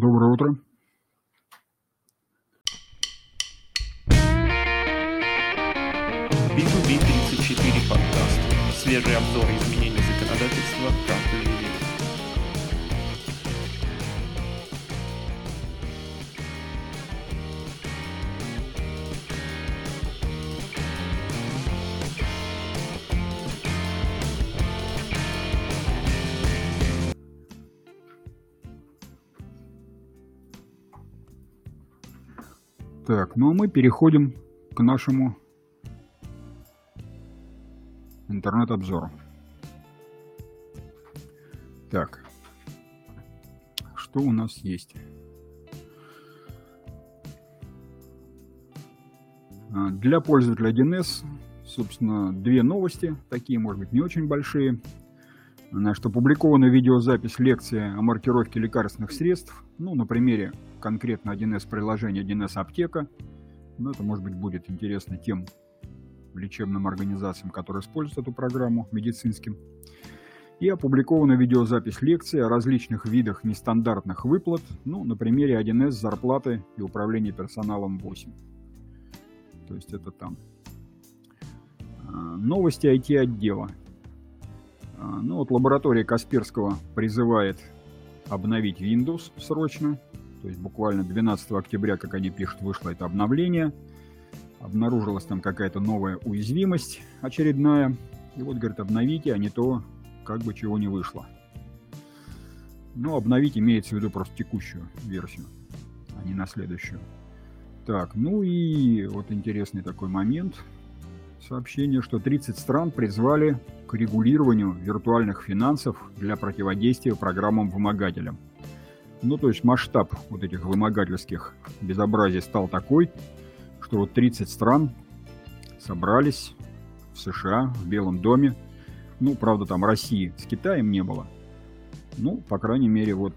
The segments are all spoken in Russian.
Доброе утро. B2B34 подкаст. Свежие обзоры изменений законодательства каждую Так, ну а мы переходим к нашему интернет-обзору. Так, что у нас есть? А, Для пользователя 1С, собственно, две новости, такие, может быть, не очень большие. Значит, опубликована видеозапись лекции о маркировке лекарственных средств, ну, на примере конкретно 1С приложения 1С аптека. Ну, это, может быть, будет интересно тем лечебным организациям, которые используют эту программу медицинским. И опубликована видеозапись лекции о различных видах нестандартных выплат, ну, на примере 1С зарплаты и управления персоналом 8. То есть это там. А, Новости IT-отдела. А, Ну вот лаборатория Касперского призывает обновить Windows срочно. То есть буквально 12 октября, как они пишут, вышло это обновление. Обнаружилась там какая-то новая уязвимость очередная. И вот, говорит, обновите, а не то как бы чего не вышло. Ну, обновить имеется в виду просто текущую версию, а не на следующую. Так, ну и вот интересный такой момент. Сообщение, что 30 стран призвали к регулированию виртуальных финансов для противодействия программам-вымогателям. Ну, то есть масштаб вот этих вымогательских безобразий стал такой, что вот 30 стран собрались в США, в Белом доме. Ну, правда, там России с Китаем не было. Ну, по крайней мере, вот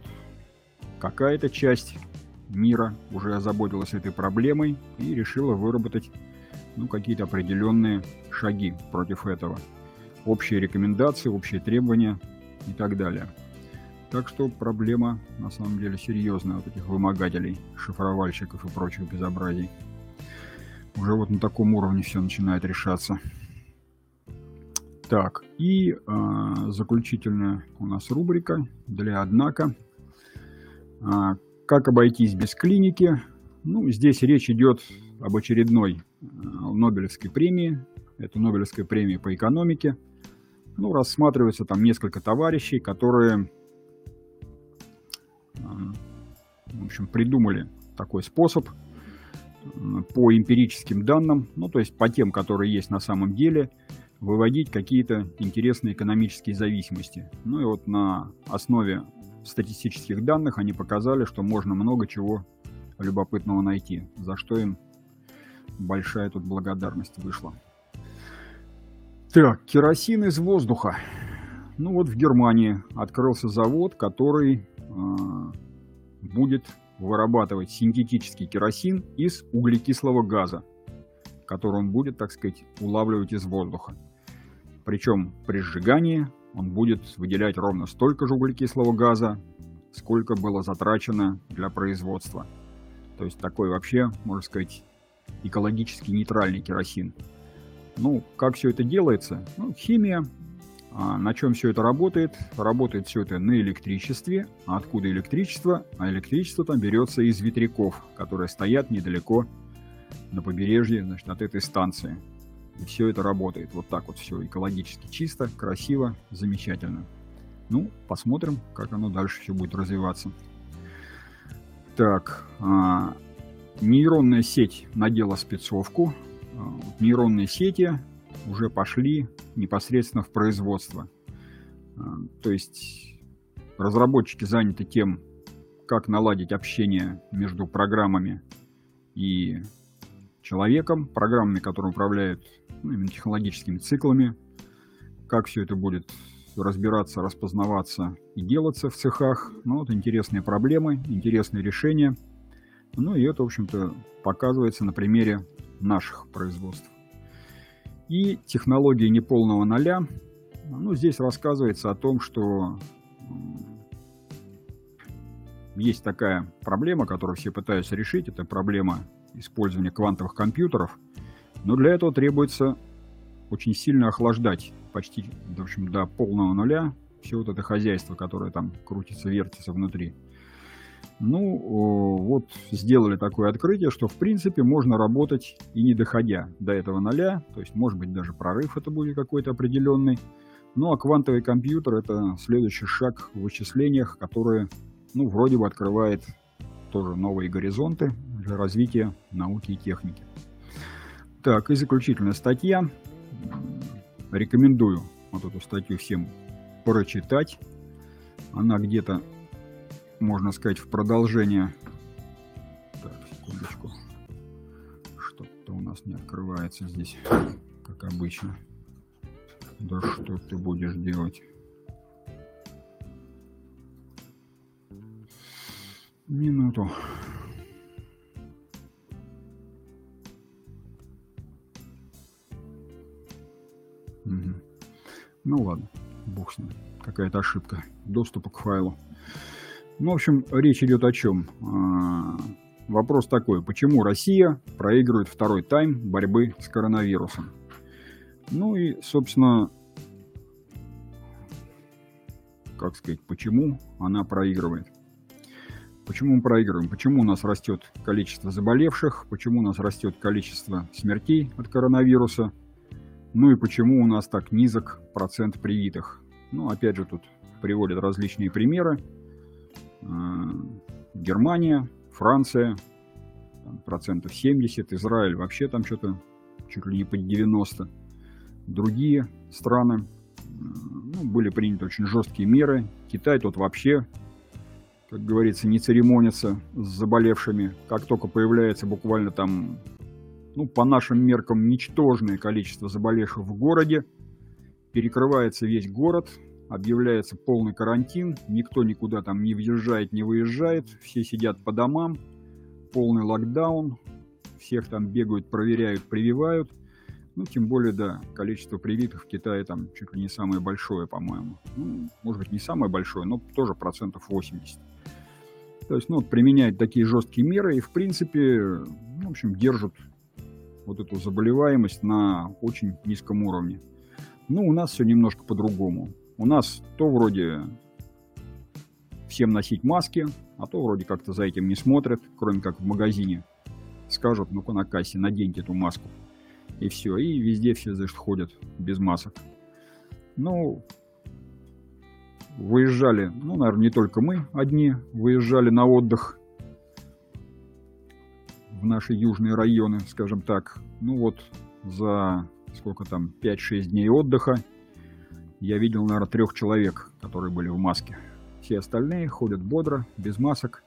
какая-то часть мира уже озаботилась этой проблемой и решила выработать ну, какие-то определенные шаги против этого. Общие рекомендации, общие требования и так далее. Так что проблема на самом деле серьезная вот этих вымогателей, шифровальщиков и прочих безобразий. Уже вот на таком уровне все начинает решаться. Так, и э, заключительная у нас рубрика для «Однако». А, как обойтись без клиники? Ну, здесь речь идет об очередной э, Нобелевской премии. Это Нобелевская премия по экономике. Ну, рассматривается там несколько товарищей, которые, общем, придумали такой способ по эмпирическим данным, ну, то есть по тем, которые есть на самом деле, выводить какие-то интересные экономические зависимости. Ну и вот на основе статистических данных они показали, что можно много чего любопытного найти, за что им большая тут благодарность вышла. Так, керосин из воздуха. Ну вот в Германии открылся завод, который э, будет вырабатывать синтетический керосин из углекислого газа, который он будет, так сказать, улавливать из воздуха. Причем при сжигании он будет выделять ровно столько же углекислого газа, сколько было затрачено для производства. То есть такой вообще, можно сказать, экологически нейтральный керосин. Ну, как все это делается? Ну, химия. А на чем все это работает? Работает все это на электричестве. А откуда электричество? А электричество там берется из ветряков, которые стоят недалеко на побережье значит, от этой станции. И все это работает. Вот так вот все экологически чисто, красиво, замечательно. Ну, посмотрим, как оно дальше все будет развиваться. Так, а, нейронная сеть надела спецовку. А, нейронные сети уже пошли непосредственно в производство. А, то есть разработчики заняты тем, как наладить общение между программами и человеком, программами, которые управляют ну, именно технологическими циклами, как все это будет разбираться, распознаваться и делаться в цехах. Ну, вот интересные проблемы, интересные решения. Ну, и это, в общем-то, показывается на примере наших производств. И технологии неполного ноля. Ну, здесь рассказывается о том, что есть такая проблема, которую все пытаются решить. Это проблема использования квантовых компьютеров. Но для этого требуется очень сильно охлаждать почти в общем, до полного нуля все вот это хозяйство, которое там крутится, вертится внутри. Ну, вот сделали такое открытие, что в принципе можно работать и не доходя до этого ноля, то есть может быть даже прорыв это будет какой-то определенный. Ну а квантовый компьютер это следующий шаг в вычислениях, который, ну, вроде бы открывает тоже новые горизонты для развития науки и техники. Так, и заключительная статья. Рекомендую вот эту статью всем прочитать. Она где-то можно сказать, в продолжение. Так, секундочку. Что-то у нас не открывается здесь, как обычно. Да что ты будешь делать? Минуту. Угу. Ну ладно, бог с ним. Какая-то ошибка доступа к файлу. Ну, в общем, речь идет о чем? А, вопрос такой, почему Россия проигрывает второй тайм борьбы с коронавирусом? Ну и, собственно, как сказать, почему она проигрывает? Почему мы проигрываем? Почему у нас растет количество заболевших? Почему у нас растет количество смертей от коронавируса? Ну и почему у нас так низок процент привитых? Ну, опять же, тут приводят различные примеры. Германия, Франция, там, процентов 70, Израиль вообще там что-то чуть ли не под 90. Другие страны, ну, были приняты очень жесткие меры. Китай тут вообще, как говорится, не церемонится с заболевшими. Как только появляется буквально там, ну, по нашим меркам, ничтожное количество заболевших в городе, перекрывается весь город, объявляется полный карантин, никто никуда там не въезжает, не выезжает, все сидят по домам, полный локдаун, всех там бегают, проверяют, прививают. Ну, тем более, да, количество привитых в Китае там чуть ли не самое большое, по-моему. Ну, может быть, не самое большое, но тоже процентов 80. То есть, ну, применяют такие жесткие меры и, в принципе, в общем, держат вот эту заболеваемость на очень низком уровне. Ну, у нас все немножко по-другому. У нас то вроде всем носить маски, а то вроде как-то за этим не смотрят, кроме как в магазине. Скажут, ну-ка на кассе наденьте эту маску. И все, и везде все, значит, ходят без масок. Ну, выезжали, ну, наверное, не только мы одни выезжали на отдых в наши южные районы, скажем так. Ну вот за сколько там, 5-6 дней отдыха я видел, наверное, трех человек, которые были в маске. Все остальные ходят бодро, без масок.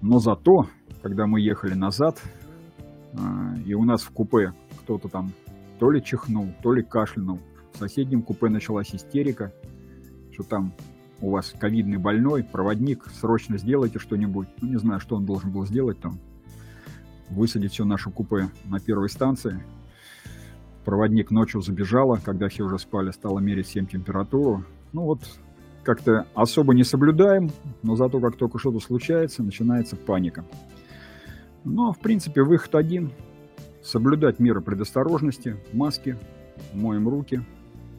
Но зато, когда мы ехали назад, а, и у нас в купе кто-то там то ли чихнул, то ли кашлянул, в соседнем купе началась истерика, что там у вас ковидный больной, проводник, срочно сделайте что-нибудь. Ну, не знаю, что он должен был сделать там. Высадить все наше купе на первой станции, Проводник ночью забежала, когда все уже спали, стала мерить всем температуру. Ну вот, как-то особо не соблюдаем, но зато как только что-то случается, начинается паника. Но, в принципе, выход один. Соблюдать меры предосторожности, маски, моем руки,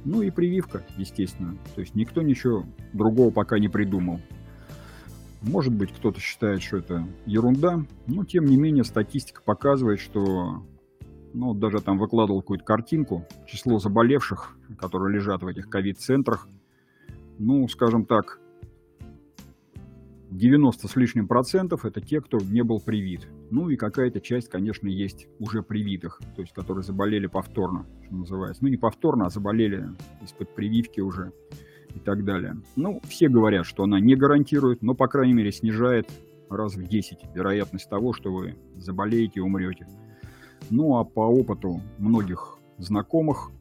ну и прививка, естественно. То есть никто ничего другого пока не придумал. Может быть, кто-то считает, что это ерунда, но тем не менее статистика показывает, что ну, даже там выкладывал какую-то картинку, число заболевших, которые лежат в этих ковид-центрах, ну, скажем так, 90 с лишним процентов это те, кто не был привит. Ну и какая-то часть, конечно, есть уже привитых, то есть которые заболели повторно, что называется. Ну не повторно, а заболели из-под прививки уже и так далее. Ну, все говорят, что она не гарантирует, но, по крайней мере, снижает раз в 10 вероятность того, что вы заболеете и умрете. Ну а по опыту многих знакомых,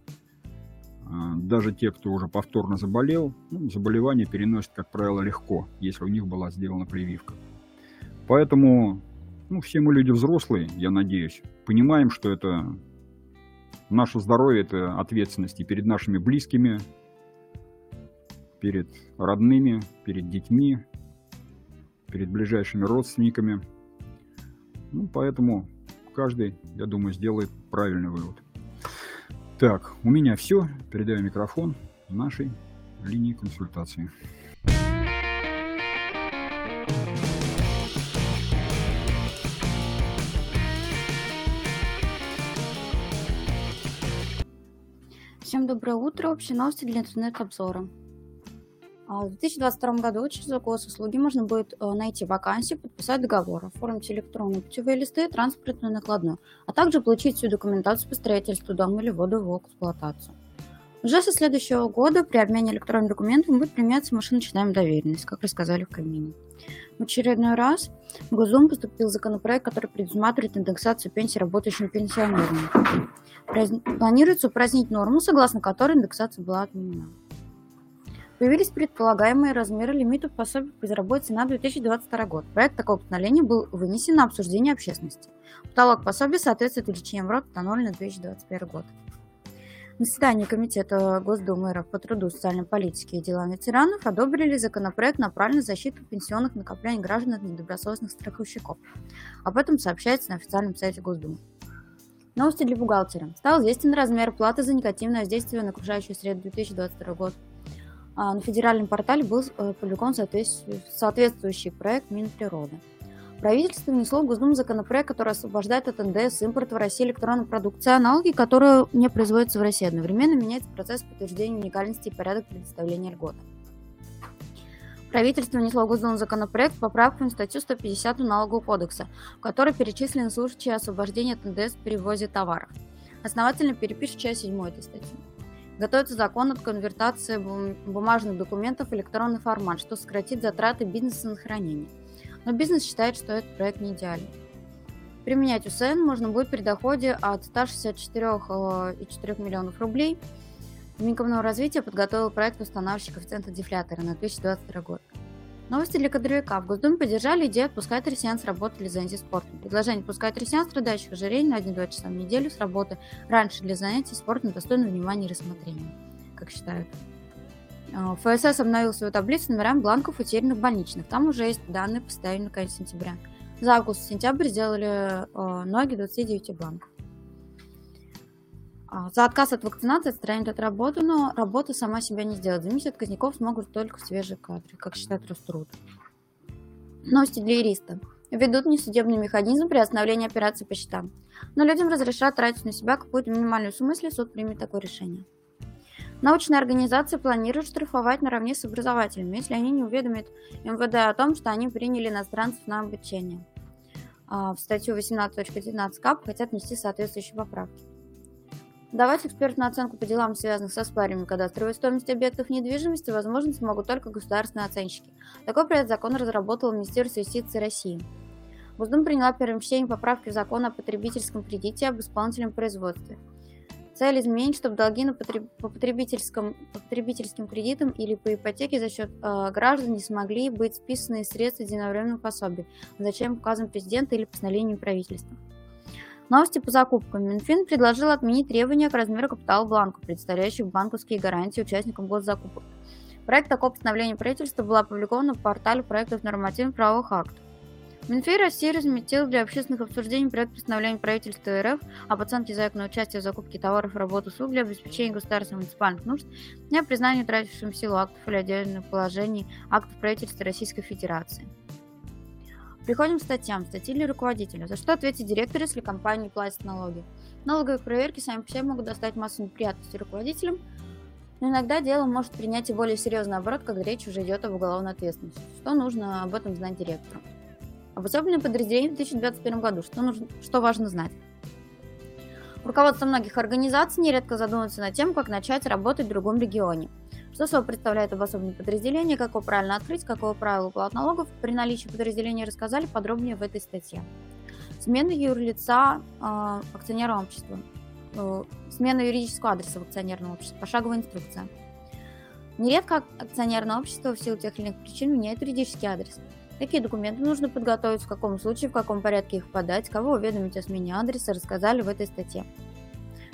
а, даже те, кто уже повторно заболел, ну, заболевание переносят, как правило, легко, если у них была сделана прививка. Поэтому ну, все мы люди взрослые, я надеюсь, понимаем, что это наше здоровье, это ответственность и перед нашими близкими, перед родными, перед детьми, перед ближайшими родственниками. Ну, поэтому каждый, я думаю, сделает правильный вывод. Так, у меня все. Передаю микрофон нашей линии консультации. Всем доброе утро. Общие новости для интернет-обзора. А, в 2022 году через госуслуги можно будет э, найти вакансии, подписать договор, оформить электронные путевые листы, транспортную накладную, а также получить всю документацию по строительству дома или вводу его в эксплуатацию. Уже со следующего года при обмене электронными документами будет применяться машиночная доверенность, как рассказали в Кабмине. В очередной раз в Госдуму поступил законопроект, который предусматривает индексацию пенсий работающим пенсионерам. Планируется упразднить норму, согласно которой индексация была отменена. Появились предполагаемые размеры лимитов пособий по безработице на 2022 год. Проект такого постановления был вынесен на обсуждение общественности. Потолок пособия соответствует величине МРОД, установленной на 2021 год. На заседании Комитета Госдумы РФ по труду, социальной политике и делам ветеранов одобрили законопроект, направленный на защиту пенсионных накоплений граждан от недобросовестных страховщиков. Об этом сообщается на официальном сайте Госдумы. Новости для бухгалтера. Стал известен размер платы за негативное воздействие на окружающую среду 2022 год. А, на федеральном портале был э, опубликован соответствующий проект Минприроды. Правительство внесло в Госдуму законопроект, который освобождает от НДС импорт в России электронной продукции, аналоги, которые не производятся в России. Одновременно меняется процесс подтверждения уникальности и порядок предоставления льготы. Правительство внесло в Госдуму законопроект с поправками в статью 150 Налогового кодекса, в которой перечислены случаи освобождения от НДС в перевозе товаров. Основательно перепишет часть 7 этой статьи. Готовится закон от конвертации бумажных документов в электронный формат, что сократит затраты бизнеса на хранение. Но бизнес считает, что этот проект не идеален. Применять УСН можно будет при доходе от 164,4 э, миллионов рублей. Минкомного подготовил проект устанавливающий коэффициента дефлятора на 2022 год. Новости для кадровика. В Госдуме поддержали идею отпускать россиян с работы для занятий спортом. Предложение отпускать россиян, страдающих ожирением, на 1-2 часа в неделю с работы раньше для занятий спортом достойно внимания и рассмотрения, как считают. А, ФСС обновил свою таблицу с бланков утерянных больничных. Там уже есть данные поставлены на конец сентября. За август-сентябрь сделали э, ноги 29 бланков. А, за отказ от вакцинации отстранят от работы, но работа сама себя не сделает. Заменить отказников смогут только свежие кадры, как считает Роструд. Новости для юриста. Ведут несудебный механизм при остановлении операции по счетам. Но людям разрешат тратить на себя какую-то минимальную сумму, если суд примет такое решение. Научные организации планируют штрафовать наравне с образователями, если они не уведомят МВД о том, что они приняли иностранцев на обучение. А, в статью 18.19 КАП хотят внести соответствующие поправки. Давать экспертную оценку по делам, связанных со спарами кадастровой стоимости объектов недвижимости, возможность могут только государственные оценщики. Такой проект закона разработало Министерство юстиции России. Госдума приняла первым чтением поправки в закон о потребительском кредите и об исполнительном производстве. Цель изменить, чтобы долги на потреб... по, потребительским... по потребительским кредитам или по ипотеке за счет э, граждан не смогли быть списаны из средств единовременного пособия, зачем указом президента или постановлением правительства. Новости по закупкам. Минфин предложил отменить требования к размеру капитала бланка, представляющих банковские гарантии участникам госзакупок. Проект такого постановления правительства был опубликован на портале проектов нормативных правовых актов. Минфин России разметил для общественных обсуждений проект постановления правительства РФ об оценке заявок на участие в закупке товаров работ услуг для обеспечения государственных муниципальных нужд и о признании утратившим силу актов или отдельных положений актов правительства Российской Федерации. Переходим к статьям. Статьи для руководителя. За что ответить директор, если компания не платит налоги? Налоговые проверки сами по себе могут достать массу неприятностей руководителям, но иногда дело может принять и более серьезный оборот, когда речь уже идет об уголовной ответственности. Что нужно об этом знать директору? Обособленное подразделение в 2021 году. Что, нужно, что важно знать? Руководство многих организаций нередко задумывается над тем, как начать работать в другом регионе. Что собой представляет обособленное подразделение, как его правильно открыть, какого правила уплат налогов при наличии подразделения рассказали подробнее в этой статье. Смена юрлица э, акционерного общества. Э, смена юридического адреса в акционерном обществе. Пошаговая инструкция. Нередко акционерное общество в силу тех или иных причин меняет юридический адрес. Какие документы нужно подготовить, в каком случае, в каком порядке их подать, кого уведомить о смене адреса, рассказали в этой статье.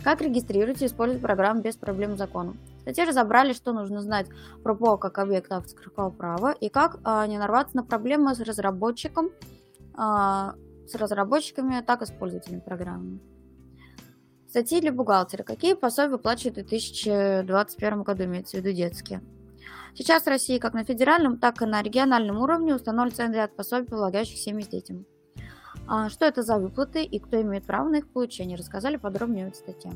Как регистрировать и использовать программу без проблем с законом. Статье разобрали, что нужно знать про ПО как объект авторского права и как а, не нарваться на проблемы с разработчиком, а, с разработчиками, так и с пользователями программы. Статьи для бухгалтера. Какие пособия выплачивают в 2021 году, имеется в виду детские? Сейчас в России как на федеральном, так и на региональном уровне установлен целый ряд пособий, полагающих семьи с детьми. А, что это за выплаты и кто имеет право на их получение, рассказали подробнее в статье.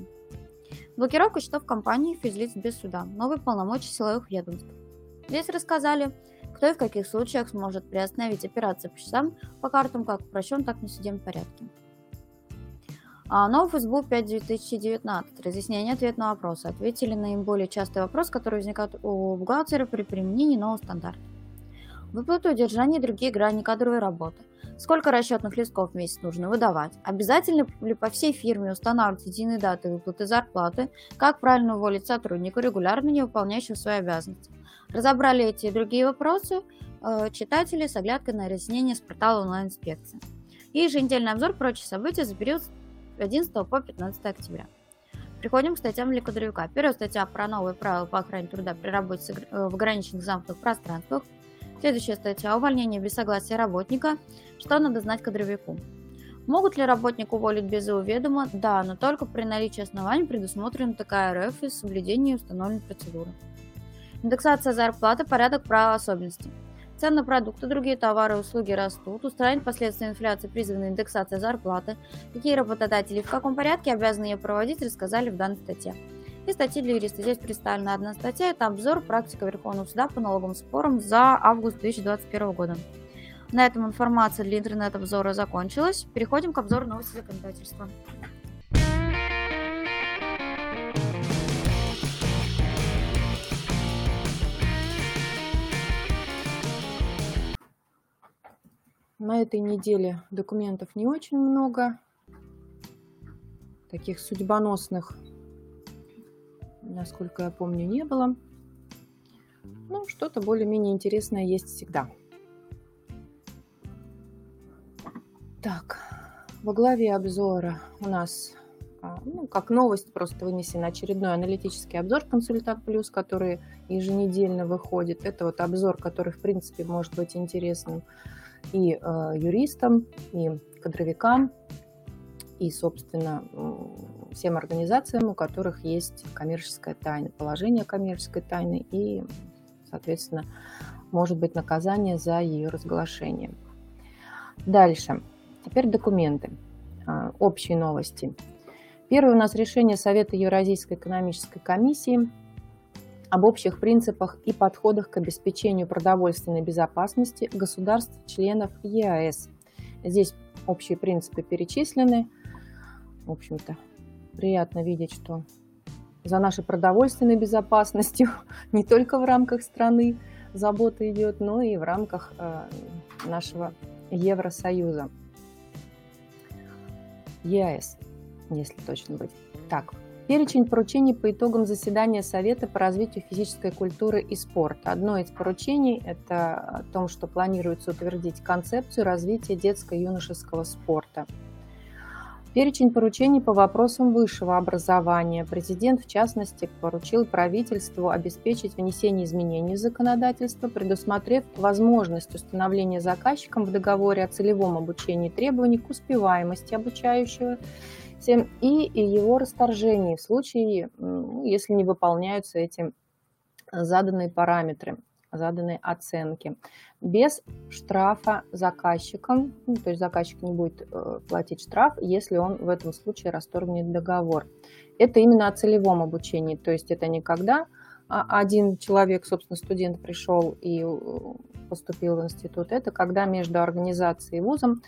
Блокировка счетов компании физлиц без суда. Новые полномочия силовых ведомств. Здесь рассказали, кто и в каких случаях сможет приостановить операции по счетам по картам как в упрощенном, так и в несудебном порядке. А новый Facebook 5 2019. Разъяснение ответ на вопросы. Ответили на наиболее частый вопрос, который возникает у бухгалтера при применении нового стандарта. Выплаты удержания и другие грани кадровой работы. Сколько расчетных листков в месяц нужно выдавать? Обязательно ли по всей фирме устанавливать единые даты выплаты зарплаты? Как правильно уволить сотрудника, регулярно не выполняющего свои обязанности? Разобрали эти и другие вопросы э, читатели с оглядкой на разъяснение с портала онлайн-инспекции. И еженедельный обзор прочих событий за период с 11 по 15 октября. Приходим к статьям для кадровика. Первая статья про новые правила по охране труда при работе э, в ограниченных замкнутых пространствах. Следующая статья – увольнение без согласия работника. Что надо знать кадровику? Могут ли работник уволить без его ведома? Да, но только при наличии оснований предусмотрена такая РФ и соблюдении установленной процедуры. Индексация зарплаты, порядок права особенностей. Цены на продукты, другие товары и услуги растут. Устранить последствия инфляции призвана индексация зарплаты. Какие работодатели в каком порядке обязаны ее проводить, рассказали в данной статье и статьи для юриста. Здесь представлена одна статья, это обзор практика Верховного суда по налоговым спорам за август 2021 года. На этом информация для интернет-обзора закончилась. Переходим к обзору новости законодательства. На этой неделе документов не очень много, таких судьбоносных насколько я помню, не было. Ну, что-то более-менее интересное есть всегда. Так, во главе обзора у нас, а, ну, как новость, просто вынесен очередной аналитический обзор «Консультант Плюс», который еженедельно выходит. Это вот обзор, который, в принципе, может быть интересным и э, юристам, и кадровикам, и, собственно, всем организациям, у которых есть коммерческая тайна, положение коммерческой тайны и, соответственно, может быть наказание за ее разглашение. Дальше. Теперь документы. А, общие новости. Первое у нас решение Совета Евразийской экономической комиссии об общих принципах и подходах к обеспечению продовольственной безопасности государств-членов ЕАЭС. Здесь общие принципы перечислены – в общем-то, приятно видеть, что за нашей продовольственной безопасностью не только в рамках страны забота идет, но и в рамках э, нашего Евросоюза. ЕАЭС, если точно быть. Так, перечень поручений по итогам заседания Совета по развитию физической культуры и спорта. Одно из поручений – это о том, что планируется утвердить концепцию развития детско-юношеского спорта – Перечень поручений по вопросам высшего образования. Президент, в частности, поручил правительству обеспечить внесение изменений в законодательство, предусмотрев возможность установления заказчиком в договоре о целевом обучении требований к успеваемости обучающего и его расторжении в случае, если не выполняются эти заданные параметры заданной оценки без штрафа заказчикам, ну, то есть заказчик не будет э, платить штраф, если он в этом случае расторгнет договор. Это именно о целевом обучении, то есть это не когда один человек, собственно, студент пришел и э, поступил в институт, это когда между организацией и вузом,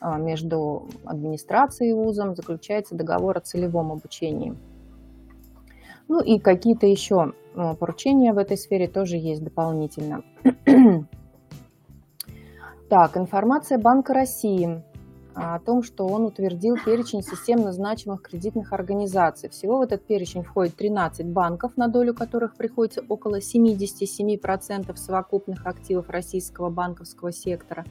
а, между администрацией и вузом заключается договор о целевом обучении. Ну и какие-то еще э, поручения в этой сфере тоже есть дополнительно. Так, информация Банка России о том, что он утвердил перечень системно значимых кредитных организаций. Всего в этот перечень входит 13 банков, на долю которых приходится около 77% совокупных активов российского банковского сектора.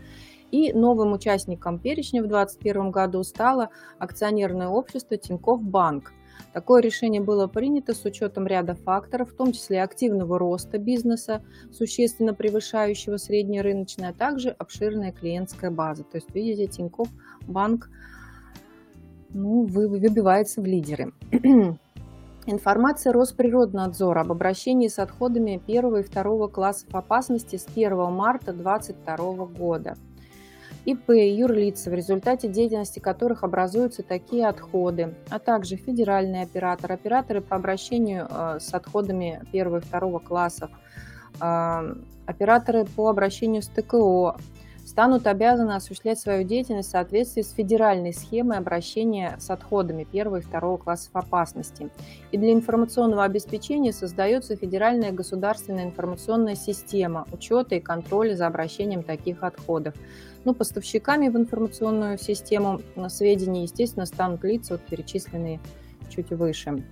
И новым участником перечня в 2021 году стало акционерное общество Тинькофф Банк – Такое решение было принято с учетом ряда факторов, в том числе активного роста бизнеса, существенно превышающего среднее рыночное, а также обширная клиентская база. То есть, видите, Тинькофф банк ну, выбивается в лидеры. Информация Росприроднадзора об обращении с отходами первого и второго классов опасности с 1 марта 2022 года. ИП юрлица, в результате деятельности которых образуются такие отходы, а также федеральный оператор, операторы по обращению э, с отходами первого и второго классов, э, операторы по обращению с ТКО, станут обязаны осуществлять свою деятельность в соответствии с федеральной схемой обращения с отходами первого и второго классов опасности. И для информационного обеспечения создается федеральная государственная информационная система учета и контроля за обращением таких отходов. Ну, поставщиками в информационную систему сведений, естественно, станут лица, вот перечисленные чуть выше.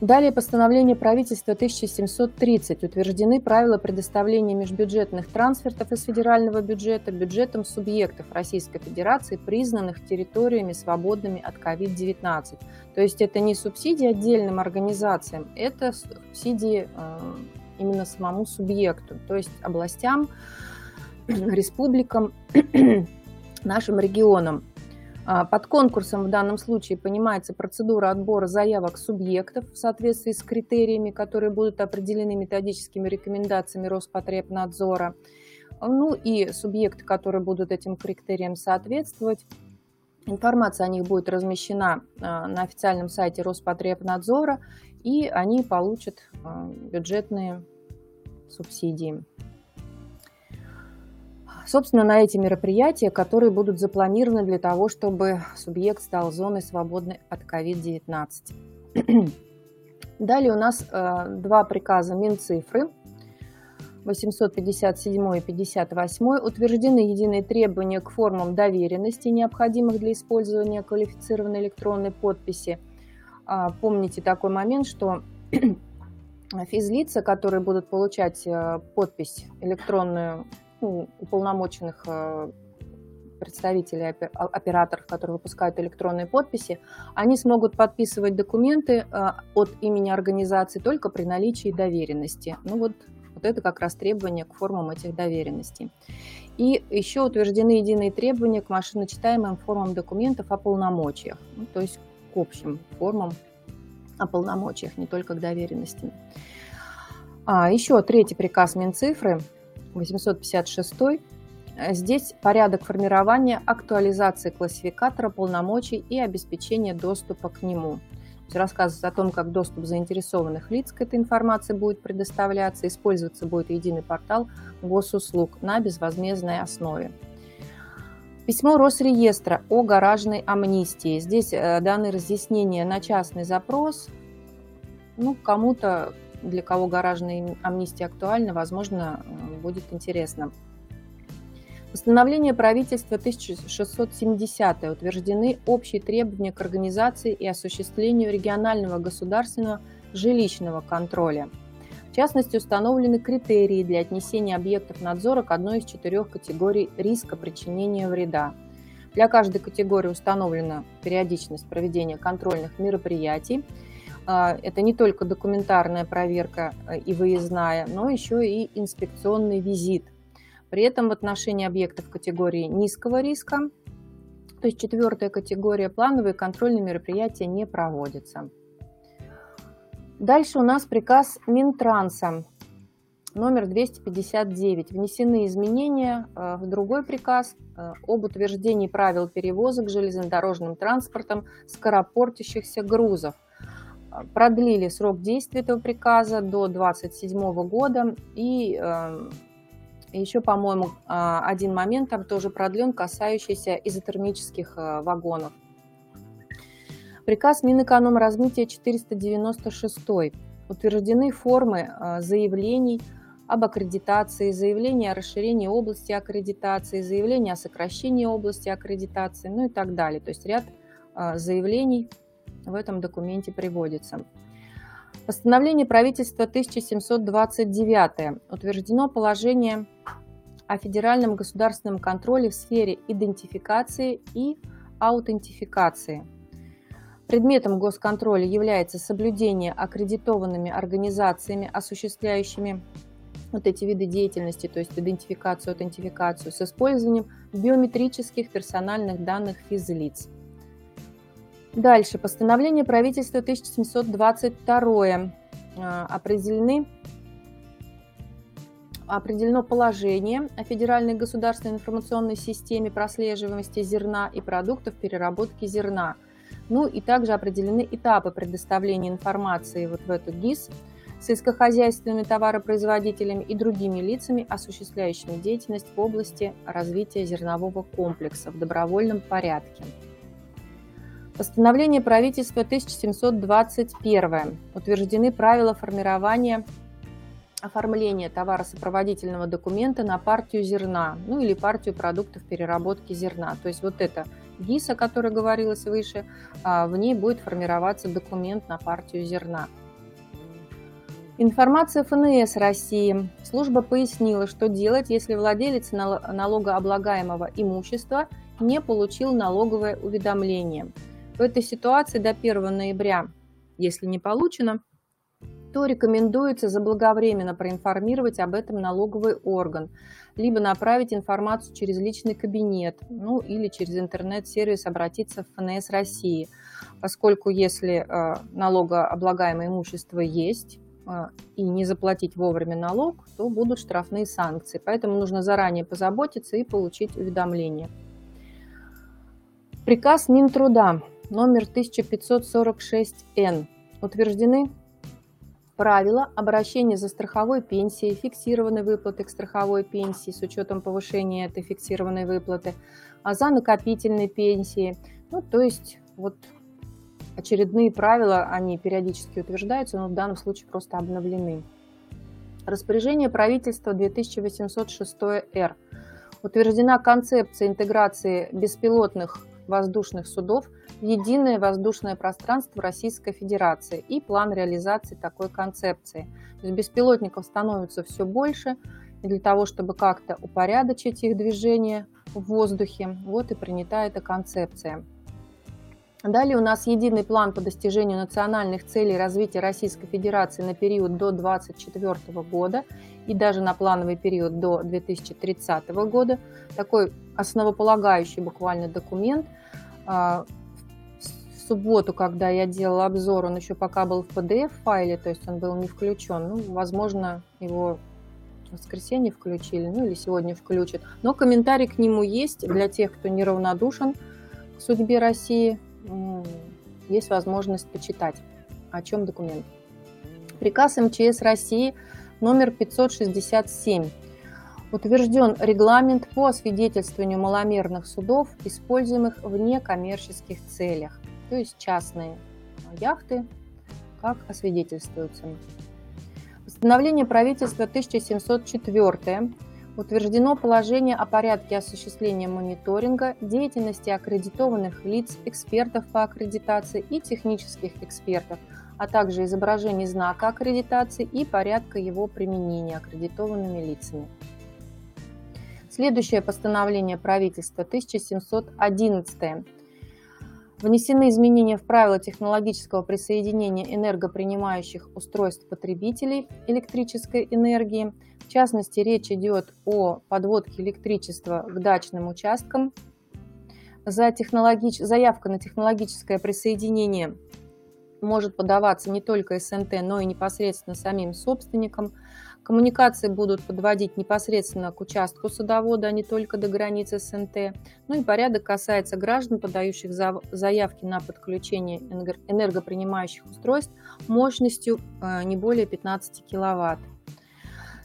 Далее постановление правительства 1730 утверждены правила предоставления межбюджетных трансфертов из федерального бюджета бюджетом субъектов Российской Федерации, признанных территориями свободными от COVID-19. То есть это не субсидии отдельным организациям, это субсидии э, именно самому субъекту, то есть областям, республикам, нашим регионам. А, под конкурсом в данном случае понимается процедура отбора заявок субъектов в соответствии с критериями, которые будут определены методическими рекомендациями Роспотребнадзора. Ну и субъекты, которые будут этим критериям соответствовать. Информация о них будет размещена а, на официальном сайте Роспотребнадзора, и они получат а, бюджетные субсидии. Собственно, на эти мероприятия, которые будут запланированы для того, чтобы субъект стал зоной свободной от COVID-19. Далее у нас э, два приказа Минцифры 857 и 58 утверждены единые требования к формам доверенности, необходимых для использования квалифицированной электронной подписи. А, помните такой момент, что физлица, которые будут получать э, подпись электронную ну, уполномоченных э, представителей операторов, которые выпускают электронные подписи, они смогут подписывать документы э, от имени организации только при наличии доверенности. Ну вот, вот это как раз требования к формам этих доверенностей. И еще утверждены единые требования к машиночитаемым формам документов о полномочиях, ну, то есть к общим формам о полномочиях, не только к доверенности. А, еще третий приказ Минцифры 856. Здесь порядок формирования, актуализации классификатора полномочий и обеспечения доступа к нему. Рассказывается о том, как доступ заинтересованных лиц к этой информации будет предоставляться, использоваться будет единый портал госуслуг на безвозмездной основе. Письмо Росреестра о гаражной амнистии. Здесь э, даны разъяснения на частный запрос. Ну, кому-то для кого гаражная амнистия актуальна, возможно, будет интересно. Постановление правительства 1670 утверждены общие требования к организации и осуществлению регионального государственного жилищного контроля. В частности, установлены критерии для отнесения объектов надзора к одной из четырех категорий риска причинения вреда. Для каждой категории установлена периодичность проведения контрольных мероприятий, это не только документарная проверка э, и выездная, но еще и инспекционный визит. При этом в отношении объектов категории низкого риска, то есть четвертая категория, плановые контрольные мероприятия не проводятся. Дальше у нас приказ Минтранса номер 259. Внесены изменения э, в другой приказ э, об утверждении правил перевозок железнодорожным транспортом скоропортящихся грузов продлили срок действия этого приказа до 27 года. И э, еще, по-моему, а, один момент там тоже продлен, касающийся изотермических э, вагонов. Приказ Минэкономразвития 496. Утверждены формы э, заявлений об аккредитации, заявления о расширении области аккредитации, заявления о сокращении области аккредитации, ну и так далее. То есть ряд заявлений в этом документе приводится. Постановление правительства 1729 утверждено положение о федеральном государственном контроле в сфере идентификации и аутентификации. Предметом госконтроля является соблюдение аккредитованными организациями, осуществляющими вот эти виды деятельности, то есть идентификацию, аутентификацию, с использованием биометрических персональных данных физлиц. Дальше. Постановление правительства 1722 а, определены определено положение о Федеральной государственной информационной системе прослеживаемости зерна и продуктов переработки зерна. Ну и также определены этапы предоставления информации вот в эту ГИС сельскохозяйственными товаропроизводителями и другими лицами, осуществляющими деятельность в области развития зернового комплекса в добровольном порядке. Постановление правительства 1721. Утверждены правила формирования оформления товаросопроводительного документа на партию зерна, ну или партию продуктов переработки зерна. То есть вот это ГИС, о которой говорилось выше, а, в ней будет формироваться документ на партию зерна. Информация ФНС России. Служба пояснила, что делать, если владелец налогооблагаемого имущества не получил налоговое уведомление. В этой ситуации до 1 ноября, если не получено, то рекомендуется заблаговременно проинформировать об этом налоговый орган, либо направить информацию через личный кабинет, ну или через интернет-сервис обратиться в ФНС России, поскольку если э, налогооблагаемое имущество есть, э, и не заплатить вовремя налог, то будут штрафные санкции. Поэтому нужно заранее позаботиться и получить уведомление. Приказ Минтруда номер 1546Н утверждены Правила обращения за страховой пенсией, фиксированной выплаты к страховой пенсии с учетом повышения этой фиксированной выплаты, а за накопительной пенсии. Ну, то есть вот очередные правила, они периодически утверждаются, но в данном случае просто обновлены. Распоряжение правительства 2806-Р. Утверждена концепция интеграции беспилотных воздушных судов единое воздушное пространство Российской Федерации и план реализации такой концепции. То есть беспилотников становится все больше, и для того, чтобы как-то упорядочить их движение в воздухе, вот и принята эта концепция. Далее у нас единый план по достижению национальных целей развития Российской Федерации на период до 2024 года и даже на плановый период до 2030 года. Такой основополагающий буквально документ. Субботу, когда я делала обзор, он еще пока был в PDF-файле, то есть он был не включен. Ну, возможно, его в воскресенье включили, ну или сегодня включат. Но комментарий к нему есть для тех, кто неравнодушен к судьбе России есть возможность почитать, о чем документ. Приказ МЧС России номер 567. Утвержден регламент по освидетельствованию маломерных судов, используемых в некоммерческих целях, то есть частные яхты, как освидетельствуются. Постановление правительства 1704 утверждено положение о порядке осуществления мониторинга деятельности аккредитованных лиц, экспертов по аккредитации и технических экспертов, а также изображение знака аккредитации и порядка его применения аккредитованными лицами. Следующее постановление правительства 1711 Внесены изменения в правила технологического присоединения энергопринимающих устройств потребителей электрической энергии. В частности, речь идет о подводке электричества к дачным участкам. За технологич... Заявка на технологическое присоединение может подаваться не только СНТ, но и непосредственно самим собственникам. Коммуникации будут подводить непосредственно к участку садовода, а не только до границы СНТ. Ну и порядок касается граждан, подающих заявки на подключение энергопринимающих устройств мощностью э, не более 15 киловатт.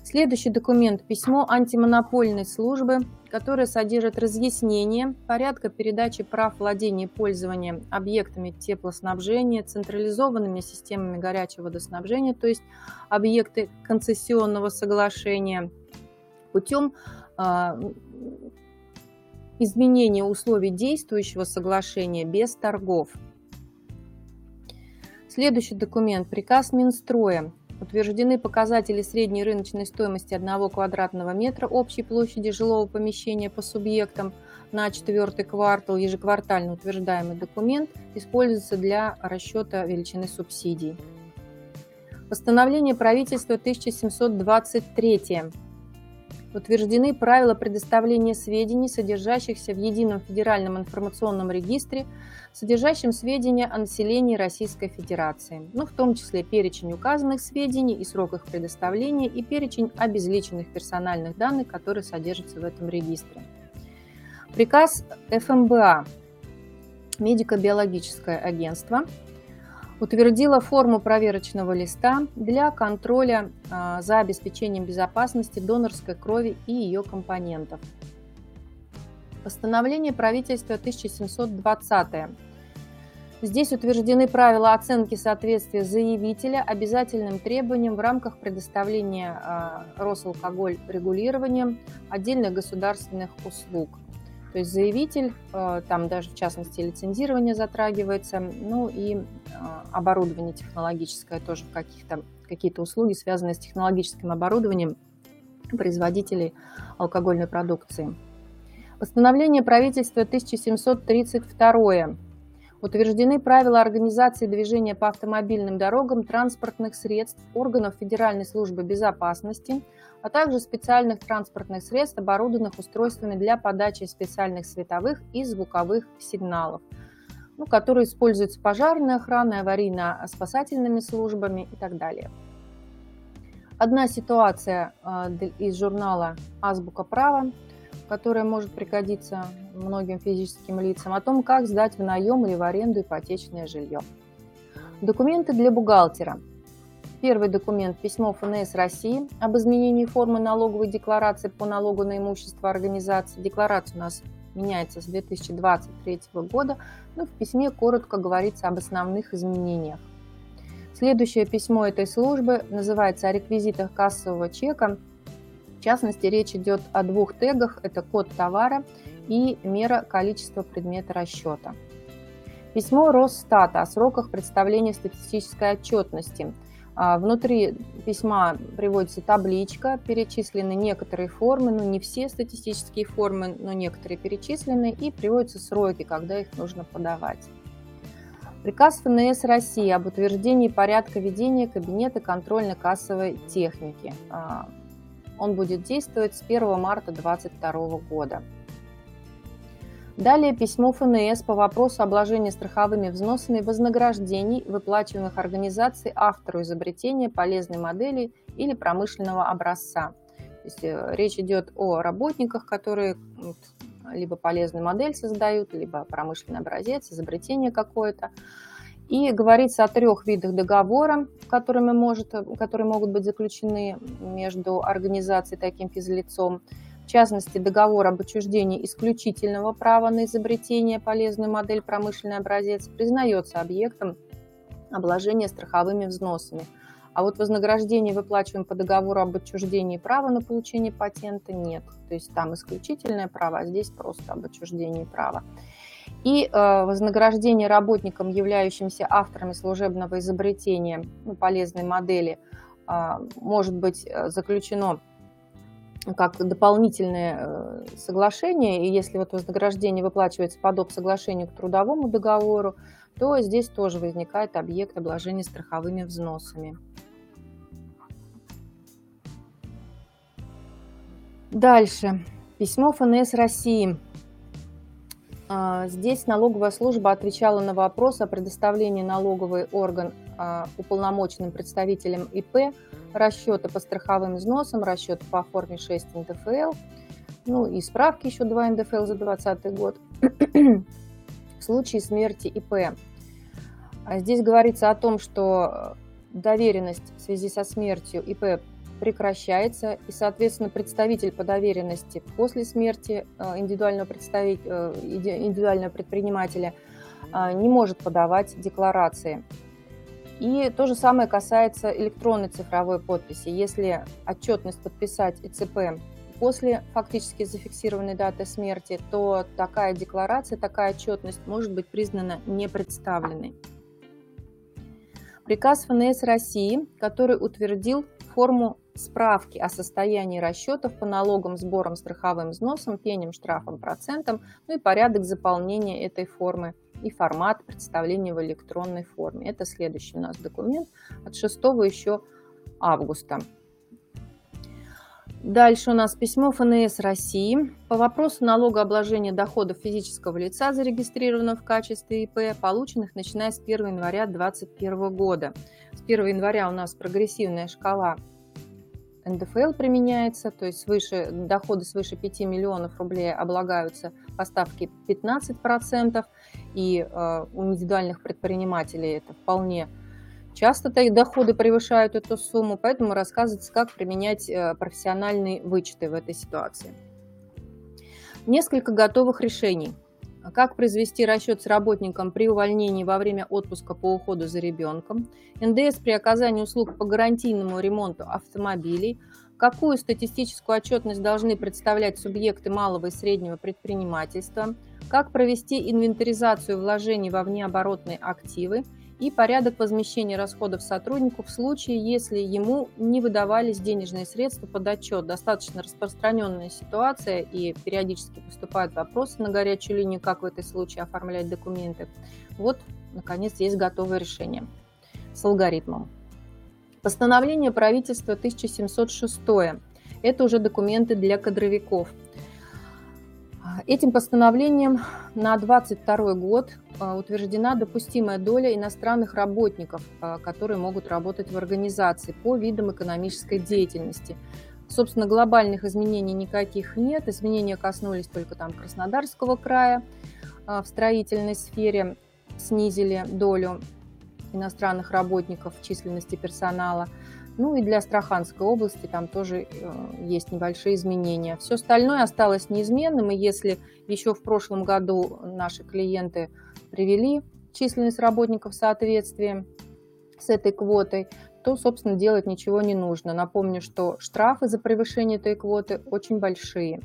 Следующий документ – письмо антимонопольной службы, которое содержит разъяснение порядка передачи прав владения и пользования объектами теплоснабжения, централизованными системами горячего водоснабжения, то есть объекты концессионного соглашения, путем э, изменения условий действующего соглашения без торгов. Следующий документ – приказ Минстроя Утверждены показатели средней рыночной стоимости 1 квадратного метра общей площади жилого помещения по субъектам на четвертый квартал. Ежеквартально утверждаемый документ используется для расчета величины субсидий. Постановление правительства 1723 утверждены правила предоставления сведений, содержащихся в Едином федеральном информационном регистре, содержащем сведения о населении Российской Федерации, ну, в том числе перечень указанных сведений и срок их предоставления и перечень обезличенных персональных данных, которые содержатся в этом регистре. Приказ ФМБА медико-биологическое агентство утвердила форму проверочного листа для контроля а, за обеспечением безопасности донорской крови и ее компонентов. Постановление правительства 1720. Здесь утверждены правила оценки соответствия заявителя обязательным требованиям в рамках предоставления а, Росалкоголь регулированием отдельных государственных услуг – то есть заявитель, э, там даже в частности лицензирование затрагивается, ну и э, оборудование технологическое тоже каких-то какие-то услуги, связанные с технологическим оборудованием производителей алкогольной продукции. Постановление правительства 1732 утверждены правила организации движения по автомобильным дорогам транспортных средств органов Федеральной службы безопасности – а также специальных транспортных средств, оборудованных устройствами для подачи специальных световых и звуковых сигналов, ну, которые используются пожарной охраной, аварийно-спасательными службами и так далее. Одна ситуация а, из журнала «Азбука права», которая может пригодиться многим физическим лицам, о том, как сдать в наем или в аренду ипотечное жилье. Документы для бухгалтера – Первый документ – письмо ФНС России об изменении формы налоговой декларации по налогу на имущество организации. Декларация у нас меняется с 2023 года. Ну, в письме коротко говорится об основных изменениях. Следующее письмо этой службы называется о реквизитах кассового чека. В частности, речь идет о двух тегах. Это код товара и мера количества предмета расчета. Письмо Росстата о сроках представления статистической отчетности – а, внутри письма приводится табличка, перечислены некоторые формы, ну не все статистические формы, но некоторые перечислены, и приводятся сроки, когда их нужно подавать. Приказ ФНС России об утверждении порядка ведения кабинета контрольно-кассовой техники. А, он будет действовать с 1 марта 2022 года. Далее письмо ФНС по вопросу обложения страховыми взносами вознаграждений, выплачиваемых организацией автору изобретения полезной модели или промышленного образца. То есть э, речь идет о работниках, которые либо полезную модель создают, либо промышленный образец, изобретение какое-то. И говорится о трех видах договора, которыми может, которые могут быть заключены между организацией таким физлицом в частности, договор об отчуждении исключительного права на изобретение полезную модель промышленный образец признается объектом обложения страховыми взносами. А вот вознаграждение, выплачиваем по договору об отчуждении права на получение патента, нет. То есть там исключительное право, а здесь просто об отчуждении права. И э, вознаграждение работникам, являющимся авторами служебного изобретения ну, полезной модели, э, может быть э, заключено как дополнительное э, соглашение, и если вот вознаграждение выплачивается по доп. соглашению к трудовому договору, то здесь тоже возникает объект обложения страховыми взносами. Дальше. Письмо ФНС России. А, здесь налоговая служба отвечала на вопрос о предоставлении налоговый орган а, уполномоченным представителям ИП расчеты по страховым взносам, расчет по форме 6 НДФЛ, ну и справки еще 2 НДФЛ за 2020 год. В случае смерти ИП. А здесь говорится о том, что доверенность в связи со смертью ИП прекращается, и, соответственно, представитель по доверенности после смерти э, индивидуального, представителя, э, индивидуального предпринимателя э, не может подавать декларации. И то же самое касается электронной цифровой подписи. Если отчетность подписать ИЦП после фактически зафиксированной даты смерти, то такая декларация, такая отчетность может быть признана непредставленной. Приказ ФНС России, который утвердил форму справки о состоянии расчетов по налогам, сборам, страховым взносам, пеням, штрафам, процентам, ну и порядок заполнения этой формы и формат представления в электронной форме. Это следующий у нас документ от 6 еще августа. Дальше у нас письмо ФНС России по вопросу налогообложения доходов физического лица, зарегистрированного в качестве ИП, полученных начиная с 1 января 2021 года. С 1 января у нас прогрессивная шкала НДФЛ применяется, то есть свыше, доходы свыше 5 миллионов рублей облагаются по ставке 15%, и э, у индивидуальных предпринимателей это вполне часто их доходы превышают эту сумму, поэтому рассказывается, как применять э, профессиональные вычеты в этой ситуации. Несколько готовых решений – как произвести расчет с работником при увольнении во время отпуска по уходу за ребенком, НДС при оказании услуг по гарантийному ремонту автомобилей, какую статистическую отчетность должны представлять субъекты малого и среднего предпринимательства, как провести инвентаризацию вложений во внеоборотные активы и порядок возмещения расходов сотруднику в случае, если ему не выдавались денежные средства под отчет. Достаточно распространенная ситуация, и периодически поступают вопросы на горячую линию, как в этой случае оформлять документы. Вот, наконец, есть готовое решение с алгоритмом. Постановление правительства 1706. Это уже документы для кадровиков – Этим постановлением на 2022 год а, утверждена допустимая доля иностранных работников, а, которые могут работать в организации по видам экономической деятельности. Собственно, глобальных изменений никаких нет. Изменения коснулись только там Краснодарского края. А, в строительной сфере снизили долю иностранных работников в численности персонала – ну и для Астраханской области там тоже э, есть небольшие изменения. Все остальное осталось неизменным, и если еще в прошлом году наши клиенты привели численность работников в соответствии с этой квотой, то, собственно, делать ничего не нужно. Напомню, что штрафы за превышение этой квоты очень большие.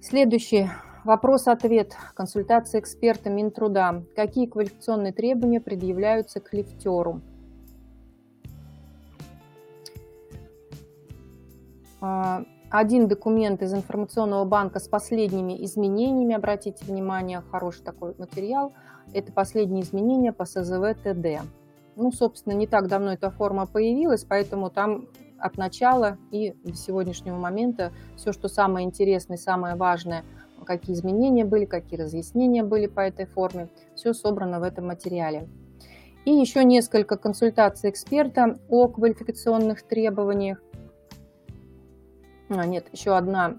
Следующий вопрос-ответ. Консультация эксперта Минтруда. Какие квалификационные требования предъявляются к лифтеру? А, один документ из информационного банка с последними изменениями, обратите внимание, хороший такой материал, это последние изменения по СЗВ ТД. Ну, собственно, не так давно эта форма появилась, поэтому там от начала и до сегодняшнего момента все, что самое интересное, самое важное, какие изменения были, какие разъяснения были по этой форме, все собрано в этом материале. И еще несколько консультаций эксперта о квалификационных требованиях а, нет, еще одна,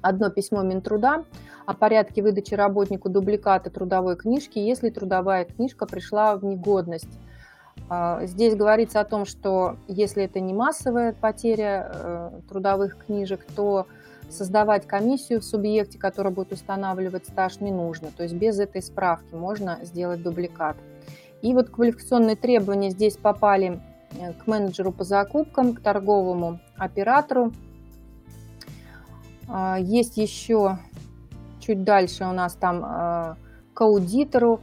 одно письмо Минтруда о порядке выдачи работнику дубликата трудовой книжки, если трудовая книжка пришла в негодность. А, здесь говорится о том, что если это не массовая потеря э, трудовых книжек, то создавать комиссию в субъекте, которая будет устанавливать стаж, не нужно. То есть без этой справки можно сделать дубликат. И вот квалификационные требования здесь попали э, к менеджеру по закупкам, к торговому оператору, а, есть еще чуть дальше у нас там а, к аудитору.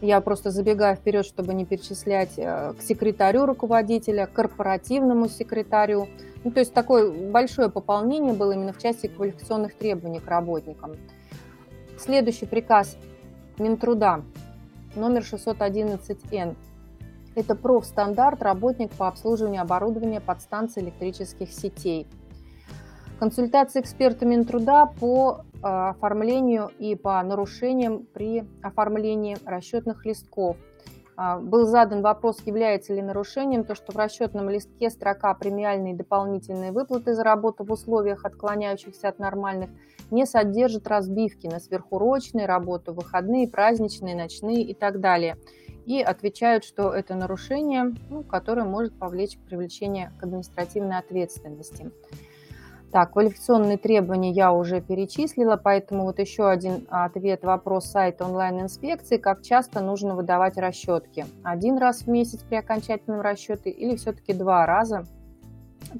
Я просто забегаю вперед, чтобы не перечислять э, к секретарю руководителя, корпоративному секретарю. Ну, то есть такое большое пополнение было именно в части квалификационных требований к работникам. Следующий приказ Минтруда номер 611Н. Это профстандарт работник по обслуживанию оборудования подстанций электрических сетей – Консультация эксперта Минтруда по э, оформлению и по нарушениям при оформлении расчетных листков. А, был задан вопрос, является ли нарушением то, что в расчетном листке строка премиальные дополнительные выплаты за работу в условиях, отклоняющихся от нормальных, не содержит разбивки на сверхурочные работу, выходные, праздничные, ночные и так далее. И отвечают, что это нарушение, ну, которое может повлечь привлечение к административной ответственности. Так, квалификационные требования я уже перечислила, поэтому вот еще один ответ, вопрос сайта онлайн-инспекции. Как часто нужно выдавать расчетки? Один раз в месяц при окончательном расчете или все-таки два раза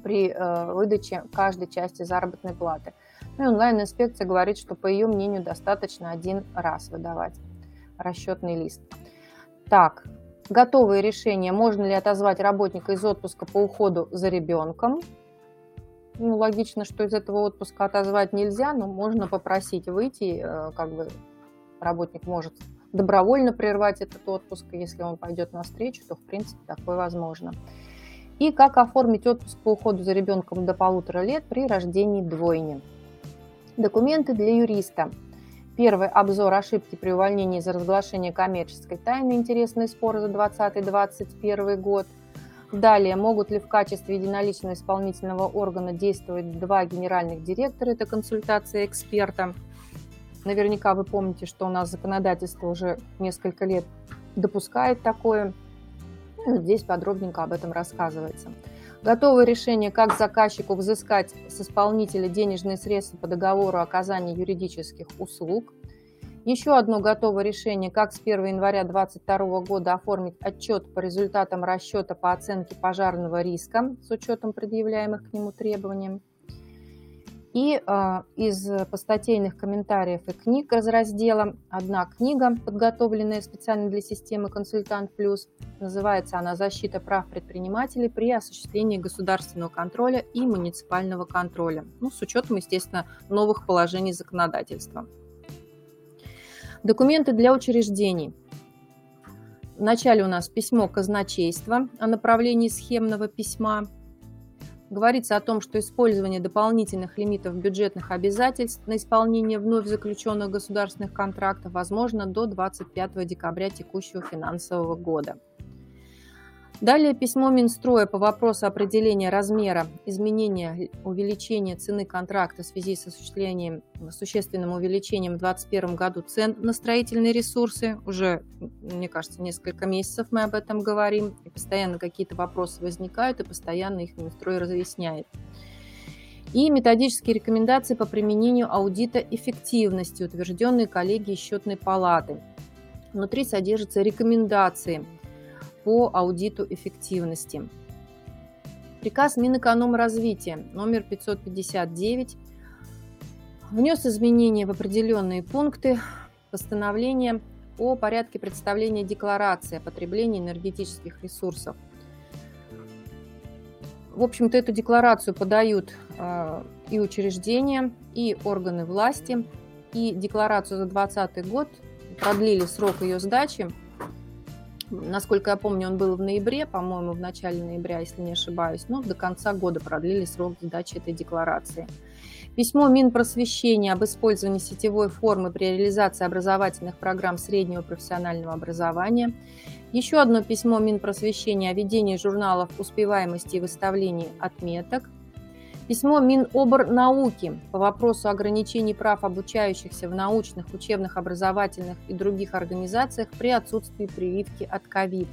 при э, выдаче каждой части заработной платы? Ну и онлайн-инспекция говорит, что по ее мнению достаточно один раз выдавать расчетный лист. Так, Готовые решения, можно ли отозвать работника из отпуска по уходу за ребенком. Ну, логично, что из этого отпуска отозвать нельзя, но можно попросить выйти, э, как бы работник может добровольно прервать этот отпуск, если он пойдет на встречу, то в принципе такое возможно. И как оформить отпуск по уходу за ребенком до полутора лет при рождении двойни. Документы для юриста. Первый обзор ошибки при увольнении за разглашение коммерческой тайны. Интересный спор за 2020-2021 год. Далее, могут ли в качестве единоличного исполнительного органа действовать два генеральных директора? Это консультация эксперта. Наверняка вы помните, что у нас законодательство уже несколько лет допускает такое. Ну, здесь подробненько об этом рассказывается. Готовое решение, как заказчику взыскать с исполнителя денежные средства по договору оказания юридических услуг. Еще одно готовое решение, как с 1 января 2022 года оформить отчет по результатам расчета по оценке пожарного риска с учетом предъявляемых к нему требований. И э, из постатейных комментариев и книг из раздела одна книга, подготовленная специально для системы «Консультант Плюс». Называется она «Защита прав предпринимателей при осуществлении государственного контроля и муниципального контроля». Ну, с учетом, естественно, новых положений законодательства. Документы для учреждений. Вначале у нас письмо казначейства о направлении схемного письма – Говорится о том, что использование дополнительных лимитов бюджетных обязательств на исполнение вновь заключенных государственных контрактов возможно до 25 декабря текущего финансового года. Далее письмо Минстроя по вопросу определения размера изменения увеличения цены контракта в связи с осуществлением, существенным увеличением в 2021 году цен на строительные ресурсы. Уже, мне кажется, несколько месяцев мы об этом говорим, и постоянно какие-то вопросы возникают, и постоянно их Минстрой разъясняет. И методические рекомендации по применению аудита эффективности, утвержденные коллегией счетной палаты. Внутри содержатся рекомендации – по аудиту эффективности. Приказ Минэкономразвития номер 559 внес изменения в определенные пункты постановления о порядке представления декларации о потреблении энергетических ресурсов. В общем-то, эту декларацию подают э, и учреждения, и органы власти. И декларацию за 2020 год продлили срок ее сдачи Насколько я помню, он был в ноябре, по-моему, в начале ноября, если не ошибаюсь, но до конца года продлили срок сдачи этой декларации. Письмо Минпросвещения об использовании сетевой формы при реализации образовательных программ среднего профессионального образования. Еще одно письмо Минпросвещения о ведении журналов успеваемости и выставлении отметок. Письмо Миноборнауки по вопросу ограничений прав обучающихся в научных, учебных, образовательных и других организациях при отсутствии прививки от ковид.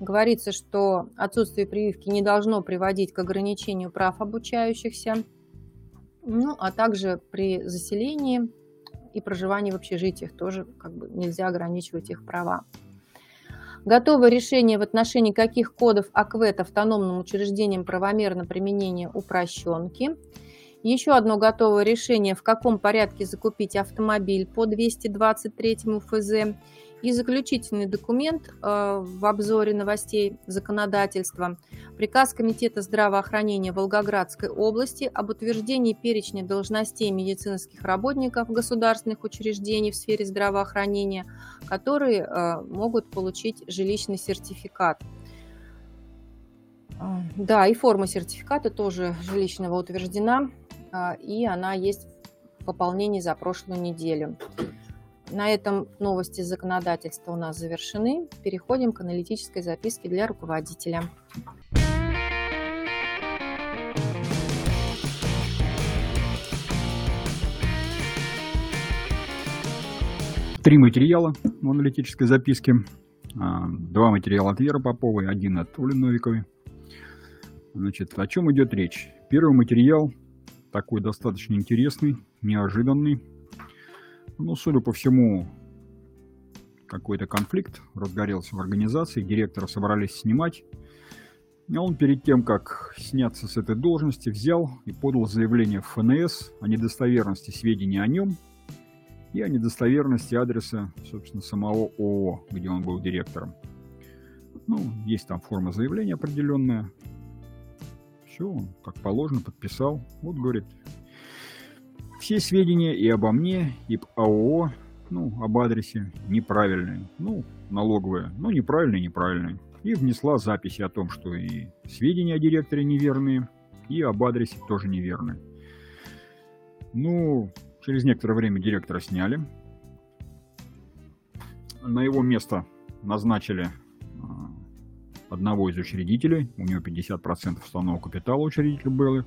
Говорится, что отсутствие прививки не должно приводить к ограничению прав обучающихся, ну, а также при заселении и проживании в общежитиях тоже как бы нельзя ограничивать их права. Готовое решение в отношении каких кодов АКВЭД автономным учреждением правомерно применение упрощенки. Еще одно готовое решение, в каком порядке закупить автомобиль по 223 ФЗ и заключительный документ э, в обзоре новостей законодательства. Приказ Комитета здравоохранения Волгоградской области об утверждении перечня должностей медицинских работников государственных учреждений в сфере здравоохранения, которые э, могут получить жилищный сертификат. Э, да, и форма сертификата тоже жилищного утверждена, и она есть в пополнении за прошлую неделю. На этом новости законодательства у нас завершены. Переходим к аналитической записке для руководителя. Три материала в аналитической записке. А, два материала от Веры Поповой, один от Оли Новиковой. Значит, о чем идет речь? Первый материал такой достаточно интересный, неожиданный, ну, судя по всему, какой-то конфликт разгорелся в организации, директора собрались снимать. И он перед тем, как сняться с этой должности, взял и подал заявление в ФНС о недостоверности сведений о нем и о недостоверности адреса, собственно, самого ООО, где он был директором. Ну, есть там форма заявления определенная. Все, он как положено подписал. Вот, говорит, все сведения и обо мне, и об АОО, ну, об адресе неправильные. Ну, налоговые, ну, неправильные, неправильные. И внесла записи о том, что и сведения о директоре неверные, и об адресе тоже неверные. Ну, через некоторое время директора сняли. На его место назначили а, одного из учредителей. У него 50% уставного капитала учредителя было.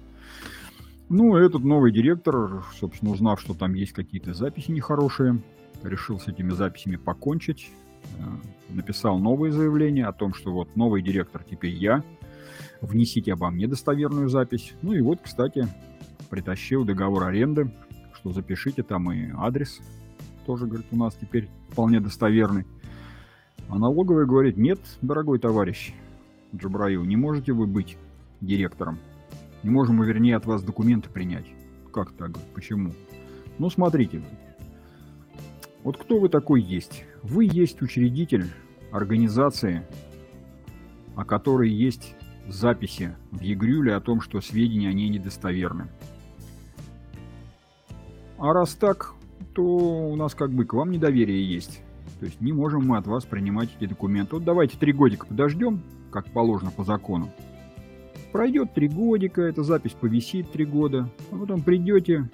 Ну, этот новый директор, собственно, узнав, что там есть какие-то записи нехорошие, решил с этими записями покончить. Э, написал новое заявление о том, что вот новый директор теперь я. Внесите обо мне достоверную запись. Ну и вот, кстати, притащил договор аренды, что запишите там и адрес. Тоже, говорит, у нас теперь вполне достоверный. А налоговая говорит, нет, дорогой товарищ Джабраил, не можете вы быть директором. Не можем мы, вернее, от вас документы принять. Как так? Почему? Ну, смотрите. Вот кто вы такой есть? Вы есть учредитель организации, о которой есть записи в ЕГРЮле о том, что сведения о ней недостоверны. А раз так, то у нас как бы к вам недоверие есть. То есть не можем мы от вас принимать эти документы. Вот давайте три годика подождем, как положено по закону. Пройдет три годика, эта запись повисит три года, а потом придете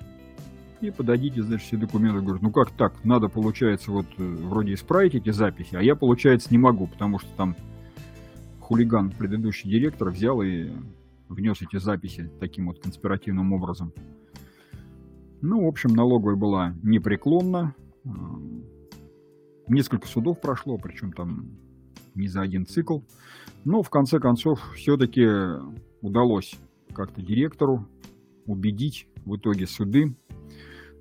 и подадите, значит, все документы. Говорят, ну как так? Надо, получается, вот э, вроде исправить эти записи, а я, получается, не могу, потому что там хулиган, предыдущий директор, взял и внес эти записи таким вот конспиративным образом. Ну, в общем, налоговая была непреклонна, Несколько судов прошло, причем там не за один цикл. Но в конце концов все-таки удалось как-то директору убедить в итоге суды,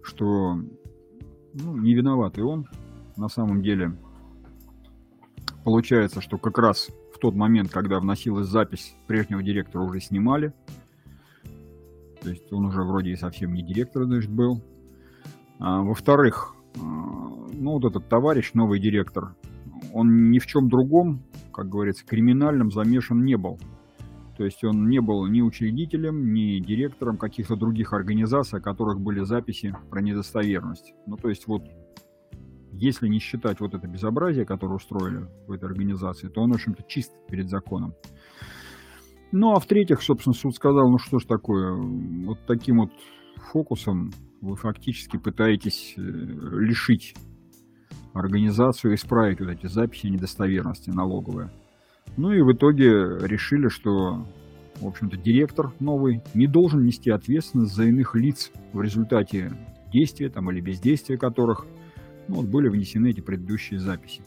что ну, не виноват и он. На самом деле получается, что как раз в тот момент, когда вносилась запись, прежнего директора уже снимали. То есть он уже вроде и совсем не директор, значит, был. А, во-вторых, ну, вот этот товарищ, новый директор, он ни в чем другом, как говорится, криминальном замешан не был. То есть он не был ни учредителем, ни директором каких-то других организаций, о которых были записи про недостоверность. Ну, то есть вот, если не считать вот это безобразие, которое устроили в этой организации, то он, в общем-то, чист перед законом. Ну, а в-третьих, собственно, суд сказал, ну что ж такое, вот таким вот фокусом вы фактически пытаетесь э, лишить организацию исправить вот эти записи недостоверности налоговые. Ну и в итоге решили, что, в общем-то, директор новый не должен нести ответственность за иных лиц в результате действия там, или бездействия которых ну, вот были внесены эти предыдущие записи.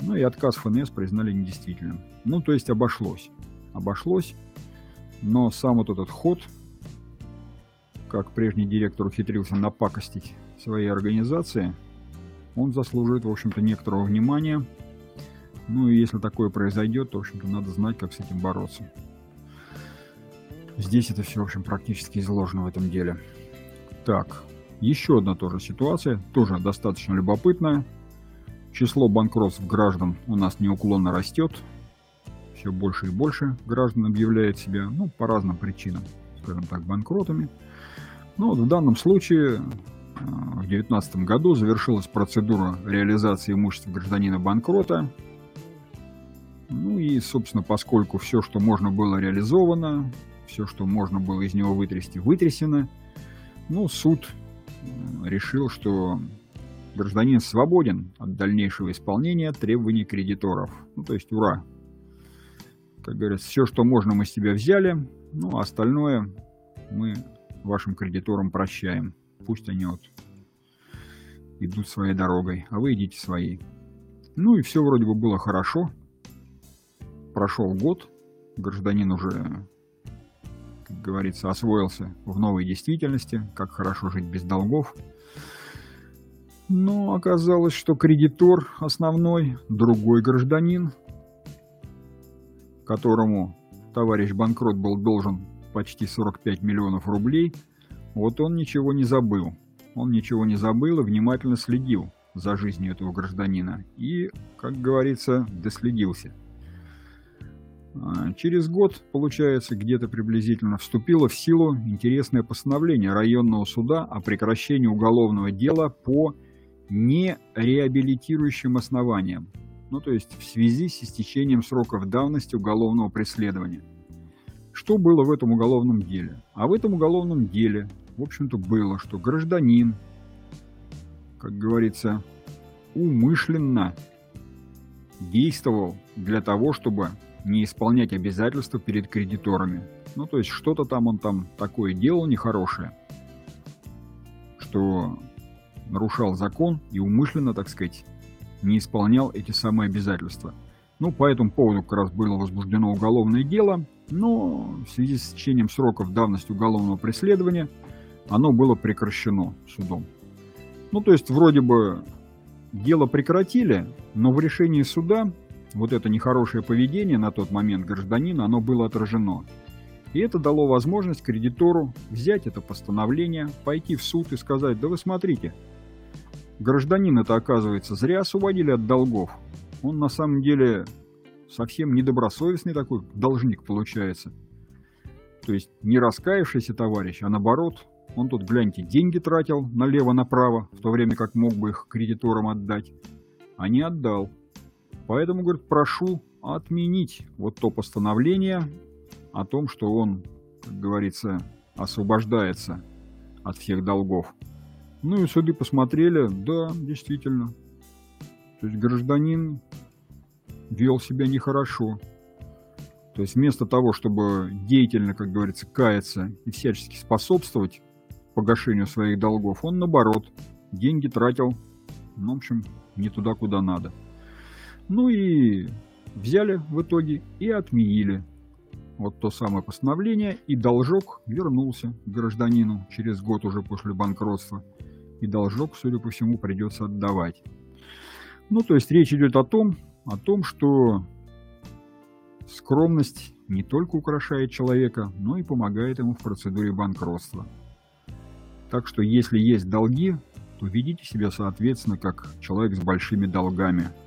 Ну и отказ ФНС признали недействительным. Ну, то есть обошлось. Обошлось, но сам вот этот ход как прежний директор ухитрился напакостить своей организации, он заслуживает, в общем-то, некоторого внимания. Ну и если такое произойдет, то, в общем-то, надо знать, как с этим бороться. Здесь это все, в общем, практически изложено в этом деле. Так, еще одна тоже ситуация, тоже достаточно любопытная. Число банкротств граждан у нас неуклонно растет. Все больше и больше граждан объявляет себя, ну, по разным причинам, скажем так, банкротами. Ну, вот в данном случае э, в 2019 году завершилась процедура реализации имущества гражданина-банкрота. Ну и, собственно, поскольку все, что можно было реализовано, все, что можно было из него вытрясти, вытрясено, ну, суд э, решил, что гражданин свободен от дальнейшего исполнения требований кредиторов. Ну, то есть, ура! Как говорится, все, что можно, мы с тебя взяли, ну, а остальное мы вашим кредиторам прощаем. Пусть они вот идут своей дорогой, а вы идите своей. Ну и все вроде бы было хорошо. Прошел год, гражданин уже, как говорится, освоился в новой действительности, как хорошо жить без долгов. Но оказалось, что кредитор основной, другой гражданин, которому товарищ банкрот был должен почти 45 миллионов рублей, вот он ничего не забыл. Он ничего не забыл и внимательно следил за жизнью этого гражданина. И, как говорится, доследился. А, через год, получается, где-то приблизительно вступило в силу интересное постановление районного суда о прекращении уголовного дела по нереабилитирующим основаниям, ну то есть в связи с истечением сроков давности уголовного преследования. Что было в этом уголовном деле? А в этом уголовном деле, в общем-то, было, что гражданин, как говорится, умышленно действовал для того, чтобы не исполнять обязательства перед кредиторами. Ну, то есть что-то там он там такое делал нехорошее, что нарушал закон и умышленно, так сказать, не исполнял эти самые обязательства. Ну, по этому поводу как раз было возбуждено уголовное дело, но в связи с течением сроков давности уголовного преследования оно было прекращено судом. Ну, то есть, вроде бы дело прекратили, но в решении суда вот это нехорошее поведение на тот момент гражданина, оно было отражено. И это дало возможность кредитору взять это постановление, пойти в суд и сказать, да вы смотрите, гражданин это оказывается зря освободили от долгов. Он на самом деле совсем недобросовестный такой должник получается. То есть не раскаявшийся товарищ, а наоборот, он тут, гляньте, деньги тратил налево-направо, в то время как мог бы их кредиторам отдать, а не отдал. Поэтому, говорит, прошу отменить вот то постановление о том, что он, как говорится, освобождается от всех долгов. Ну и суды посмотрели, да, действительно. То есть гражданин вел себя нехорошо. То есть вместо того, чтобы деятельно, как говорится, каяться и всячески способствовать погашению своих долгов, он наоборот деньги тратил, ну, в общем, не туда, куда надо. Ну и взяли в итоге и отменили вот то самое постановление, и должок вернулся гражданину через год уже после банкротства. И должок, судя по всему, придется отдавать. Ну, то есть речь идет о том, о том, что скромность не только украшает человека, но и помогает ему в процедуре банкротства. Так что если есть долги, то ведите себя соответственно как человек с большими долгами –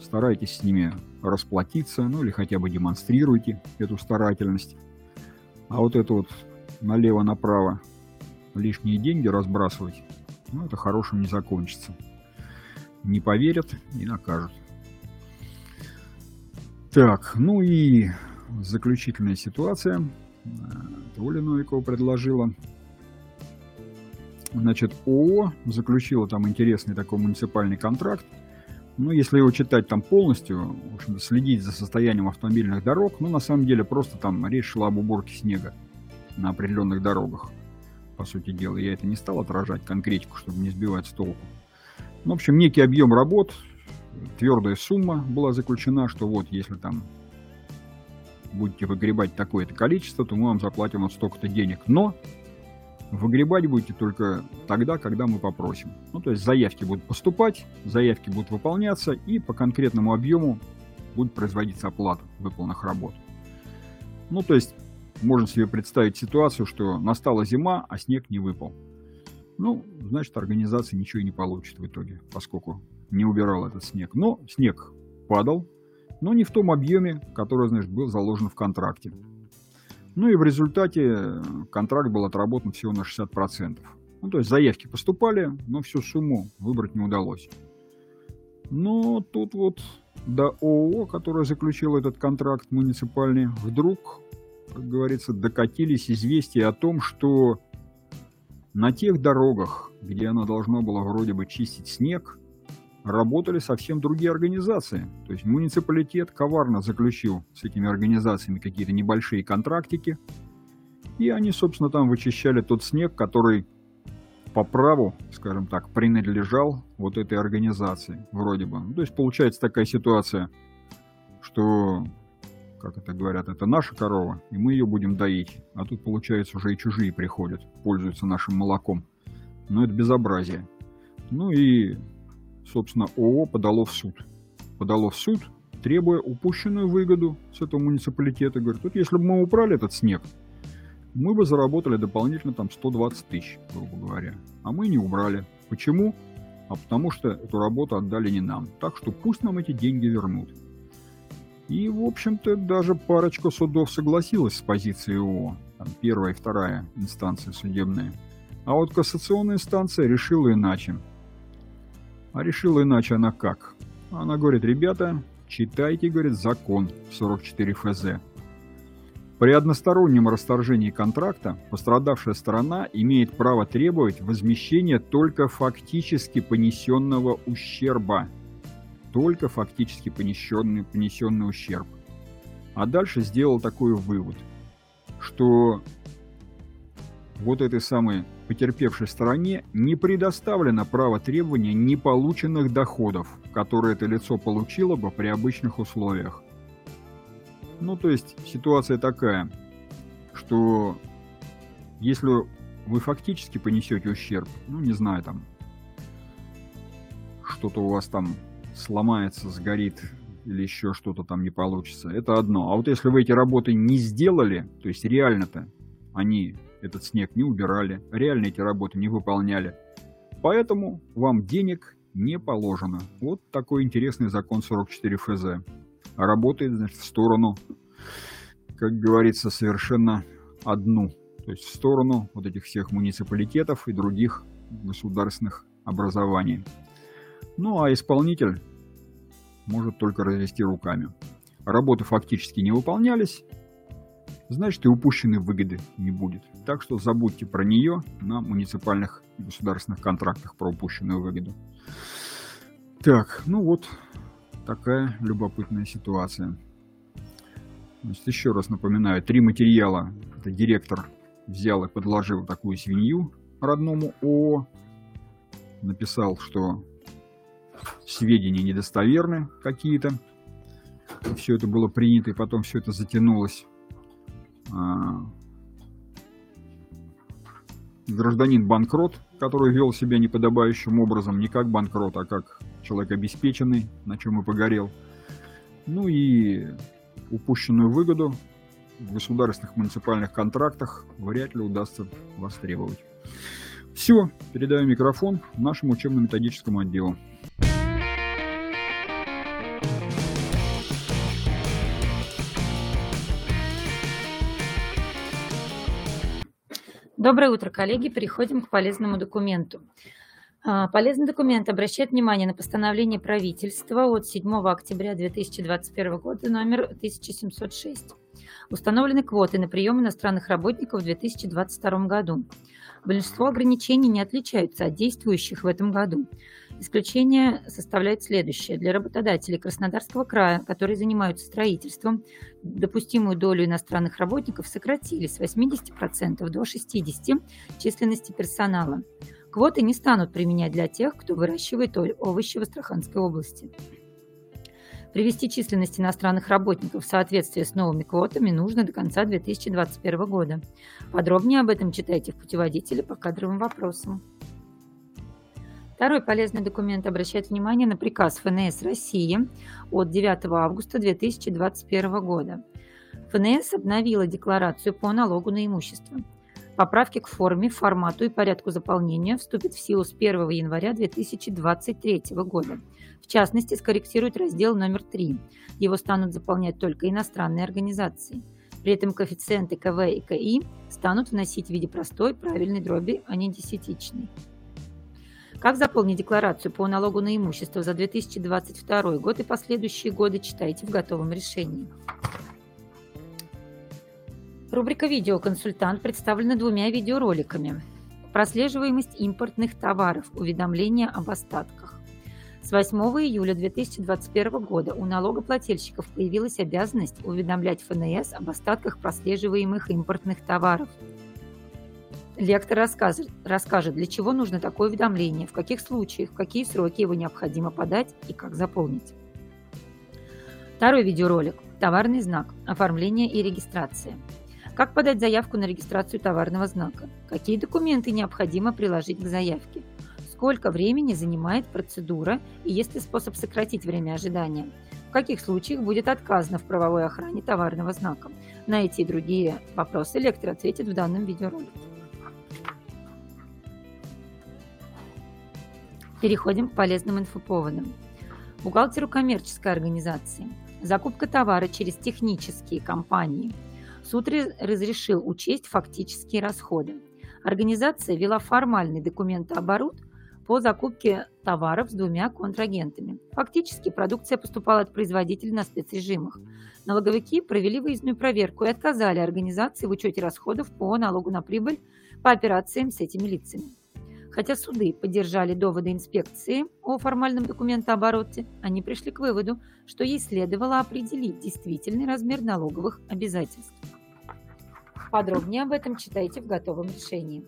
старайтесь с ними расплатиться, ну или хотя бы демонстрируйте эту старательность. А вот это вот налево-направо лишние деньги разбрасывать, ну это хорошим не закончится. Не поверят и накажут. Так, ну и заключительная ситуация. Это Новикова предложила. Значит, ООО заключила там интересный такой муниципальный контракт ну, если его читать там полностью, в общем следить за состоянием автомобильных дорог, ну, на самом деле, просто там речь шла об уборке снега на определенных дорогах. По сути дела, я это не стал отражать, конкретику, чтобы не сбивать с толку. Ну, в общем, некий объем работ, твердая сумма была заключена, что вот, если там будете выгребать такое-то количество, то мы вам заплатим вот столько-то денег. Но Выгребать будете только тогда, когда мы попросим. Ну, то есть заявки будут поступать, заявки будут выполняться, и по конкретному объему будет производиться оплата выполненных работ. Ну, то есть можно себе представить ситуацию, что настала зима, а снег не выпал. Ну, значит, организация ничего и не получит в итоге, поскольку не убирал этот снег. Но снег падал, но не в том объеме, который, значит, был заложен в контракте. Ну и в результате э, контракт был отработан всего на 60%. Ну, то есть заявки поступали, но всю сумму выбрать не удалось. Но тут вот до ООО, которая заключила этот контракт муниципальный, вдруг, как говорится, докатились известия о том, что на тех дорогах, где оно должно было вроде бы чистить снег, работали совсем другие организации. То есть муниципалитет коварно заключил с этими организациями какие-то небольшие контрактики, и они, собственно, там вычищали тот снег, который по праву, скажем так, принадлежал вот этой организации, вроде бы. Ну, то есть получается такая ситуация, что, как это говорят, это наша корова, и мы ее будем доить. А тут, получается, уже и чужие приходят, пользуются нашим молоком. Но это безобразие. Ну и собственно, ООО подало в суд. Подало в суд, требуя упущенную выгоду с этого муниципалитета. Говорит, вот если бы мы убрали этот снег, мы бы заработали дополнительно там 120 тысяч, грубо говоря. А мы не убрали. Почему? А потому что эту работу отдали не нам. Так что пусть нам эти деньги вернут. И, в общем-то, даже парочка судов согласилась с позицией ООО, там, первая и вторая инстанции судебные. А вот кассационная инстанция решила иначе. А решила иначе она как? Она говорит, ребята, читайте, говорит, закон 44 ФЗ. При одностороннем расторжении контракта пострадавшая сторона имеет право требовать возмещения только фактически понесенного ущерба. Только фактически понесенный, понесенный ущерб. А дальше сделал такой вывод, что вот этой самой потерпевшей стороне не предоставлено право требования неполученных доходов, которые это лицо получило бы при обычных условиях. Ну, то есть ситуация такая, что если вы фактически понесете ущерб, ну, не знаю, там, что-то у вас там сломается, сгорит или еще что-то там не получится, это одно. А вот если вы эти работы не сделали, то есть реально-то они этот снег не убирали, реально эти работы не выполняли, поэтому вам денег не положено. Вот такой интересный закон 44 ФЗ работает значит, в сторону, как говорится, совершенно одну. То есть в сторону вот этих всех муниципалитетов и других государственных образований. Ну а исполнитель может только развести руками. Работы фактически не выполнялись, значит и упущенной выгоды не будет. Так что забудьте про нее на муниципальных и государственных контрактах про упущенную выгоду. Так, ну вот, такая любопытная ситуация. Значит, еще раз напоминаю, три материала. Это директор взял и подложил такую свинью родному ООО. Написал, что сведения недостоверны какие-то. Все это было принято, и потом все это затянулось. А, гражданин банкрот, который вел себя неподобающим образом, не как банкрот, а как человек обеспеченный, на чем и погорел. Ну и упущенную выгоду в государственных муниципальных контрактах вряд ли удастся востребовать. Все, передаю микрофон нашему учебно-методическому отделу. Доброе утро, коллеги. Переходим к полезному документу. А, полезный документ обращает внимание на постановление правительства от 7 октября 2021 года номер 1706. Установлены квоты на прием иностранных работников в 2022 году. Большинство ограничений не отличаются от действующих в этом году. Исключение составляет следующее. Для работодателей Краснодарского края, которые занимаются строительством, допустимую долю иностранных работников сократили с 80% до 60% численности персонала. Квоты не станут применять для тех, кто выращивает овощи в Астраханской области. Привести численность иностранных работников в соответствие с новыми квотами нужно до конца 2021 года. Подробнее об этом читайте в путеводителе по кадровым вопросам. Второй полезный документ обращает внимание на приказ ФНС России от 9 августа 2021 года. ФНС обновила декларацию по налогу на имущество. Поправки к форме, формату и порядку заполнения вступят в силу с 1 января 2023 года. В частности, скорректируют раздел номер 3. Его станут заполнять только иностранные организации. При этом коэффициенты КВ и КИ станут вносить в виде простой, правильной дроби, а не десятичной. Как заполнить декларацию по налогу на имущество за 2022 год и последующие годы, читайте в готовом решении. Рубрика «Видеоконсультант» представлена двумя видеороликами. Прослеживаемость импортных товаров. Уведомления об остатках. С 8 июля 2021 года у налогоплательщиков появилась обязанность уведомлять ФНС об остатках прослеживаемых импортных товаров. Лектор расскажет, расскажет, для чего нужно такое уведомление, в каких случаях, в какие сроки его необходимо подать и как заполнить. Второй видеоролик. Товарный знак. Оформление и регистрация. Как подать заявку на регистрацию товарного знака? Какие документы необходимо приложить к заявке? Сколько времени занимает процедура и есть ли способ сократить время ожидания? В каких случаях будет отказано в правовой охране товарного знака? На эти и другие вопросы лектор ответит в данном видеоролике. Переходим к полезным инфоповодам. Бухгалтеру коммерческой организации – Закупка товара через технические компании. Суд разрешил учесть фактические расходы. Организация вела формальный документооборот по закупке товаров с двумя контрагентами. Фактически продукция поступала от производителя на спецрежимах. Налоговики провели выездную проверку и отказали организации в учете расходов по налогу на прибыль по операциям с этими лицами. Хотя суды поддержали доводы инспекции о формальном документообороте, они пришли к выводу, что ей следовало определить действительный размер налоговых обязательств. Подробнее об этом читайте в готовом решении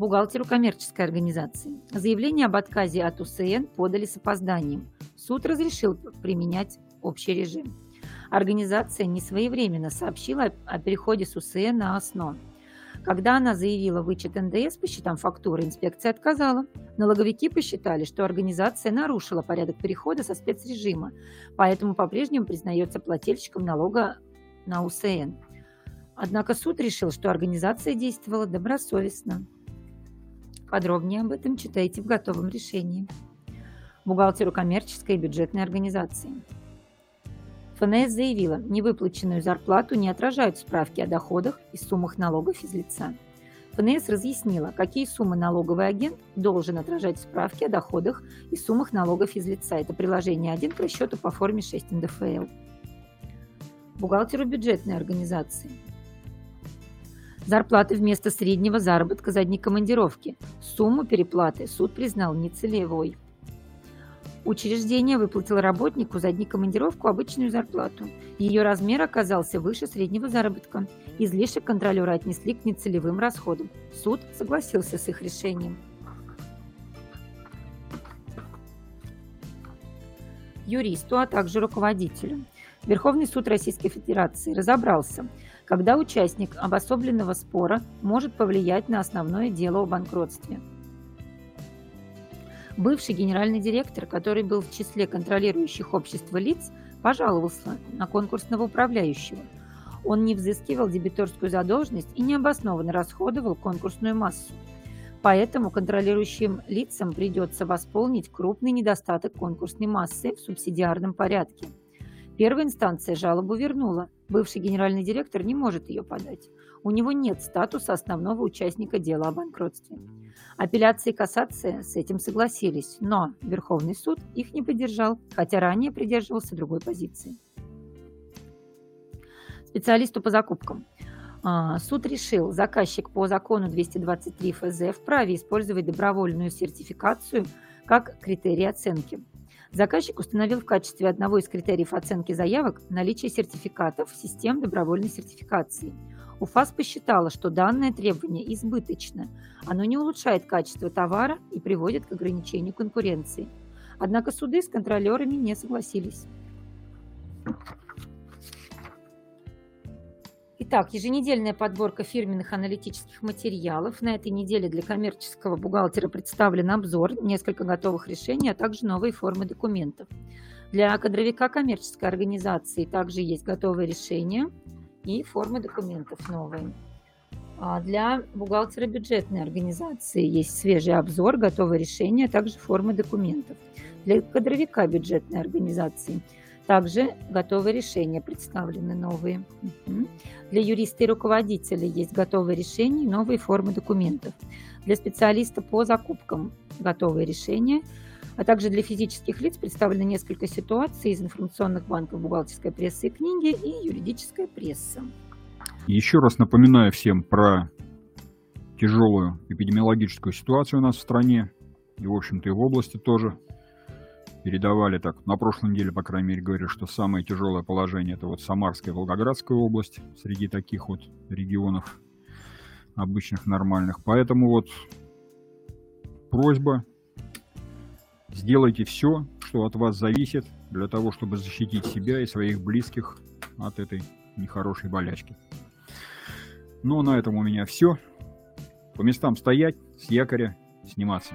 бухгалтеру коммерческой организации. Заявление об отказе от УСН подали с опозданием. Суд разрешил применять общий режим. Организация несвоевременно сообщила о переходе с УСН на ОСНО. Когда она заявила вычет НДС по счетам фактуры, инспекция отказала. Налоговики посчитали, что организация нарушила порядок перехода со спецрежима, поэтому по-прежнему признается плательщиком налога на УСН. Однако суд решил, что организация действовала добросовестно. Подробнее об этом читайте в готовом решении. Бухгалтеру коммерческой и бюджетной организации. ФНС заявила, невыплаченную зарплату не отражают справки о доходах и суммах налогов из лица. ФНС разъяснила, какие суммы налоговый агент должен отражать в справке о доходах и суммах налогов из лица. Это приложение 1 к расчету по форме 6 НДФЛ. Бухгалтеру бюджетной организации – Зарплаты вместо среднего заработка за дни командировки. Сумму переплаты суд признал нецелевой. Учреждение выплатило работнику за дни командировку обычную зарплату. Ее размер оказался выше среднего заработка. Излишек контролера отнесли к нецелевым расходам. Суд согласился с их решением. Юристу, а также руководителю. Верховный суд Российской Федерации разобрался – когда участник обособленного спора может повлиять на основное дело о банкротстве. Бывший генеральный директор, который был в числе контролирующих общества лиц, пожаловался на конкурсного управляющего. Он не взыскивал дебиторскую задолженность и необоснованно расходовал конкурсную массу. Поэтому контролирующим лицам придется восполнить крупный недостаток конкурсной массы в субсидиарном порядке – Первая инстанция жалобу вернула. Бывший генеральный директор не может ее подать. У него нет статуса основного участника дела о банкротстве. Апелляция и кассация с этим согласились, но Верховный суд их не поддержал, хотя ранее придерживался другой позиции. Специалисту по закупкам. А, суд решил, заказчик по закону 223 ФЗ вправе использовать добровольную сертификацию как критерий оценки. Заказчик установил в качестве одного из критериев оценки заявок наличие сертификатов систем добровольной сертификации. УФАС посчитала, что данное требование избыточно. Оно не улучшает качество товара и приводит к ограничению конкуренции. Однако суды с контролерами не согласились. Итак, еженедельная подборка фирменных аналитических материалов. На этой неделе для коммерческого бухгалтера представлен обзор, несколько готовых решений, а также новые формы документов. Для кадровика коммерческой организации также есть готовые решения и формы документов новые. А для бухгалтера бюджетной организации есть свежий обзор, готовые решения, а также формы документов. Для кадровика бюджетной организации – также готовые решения представлены новые. Для юриста и руководителя есть готовые решения и новые формы документов. Для специалиста по закупкам готовые решения, а также для физических лиц представлены несколько ситуаций из информационных банков бухгалтерской прессы и книги и юридическая пресса. Еще раз напоминаю всем про тяжелую эпидемиологическую ситуацию у нас в стране и, в общем-то, и в области тоже передавали так, на прошлой неделе, по крайней мере, говорили, что самое тяжелое положение это вот Самарская и Волгоградская область среди таких вот регионов обычных, нормальных. Поэтому вот просьба, сделайте все, что от вас зависит, для того, чтобы защитить себя и своих близких от этой нехорошей болячки. Ну, на этом у меня все. По местам стоять, с якоря сниматься.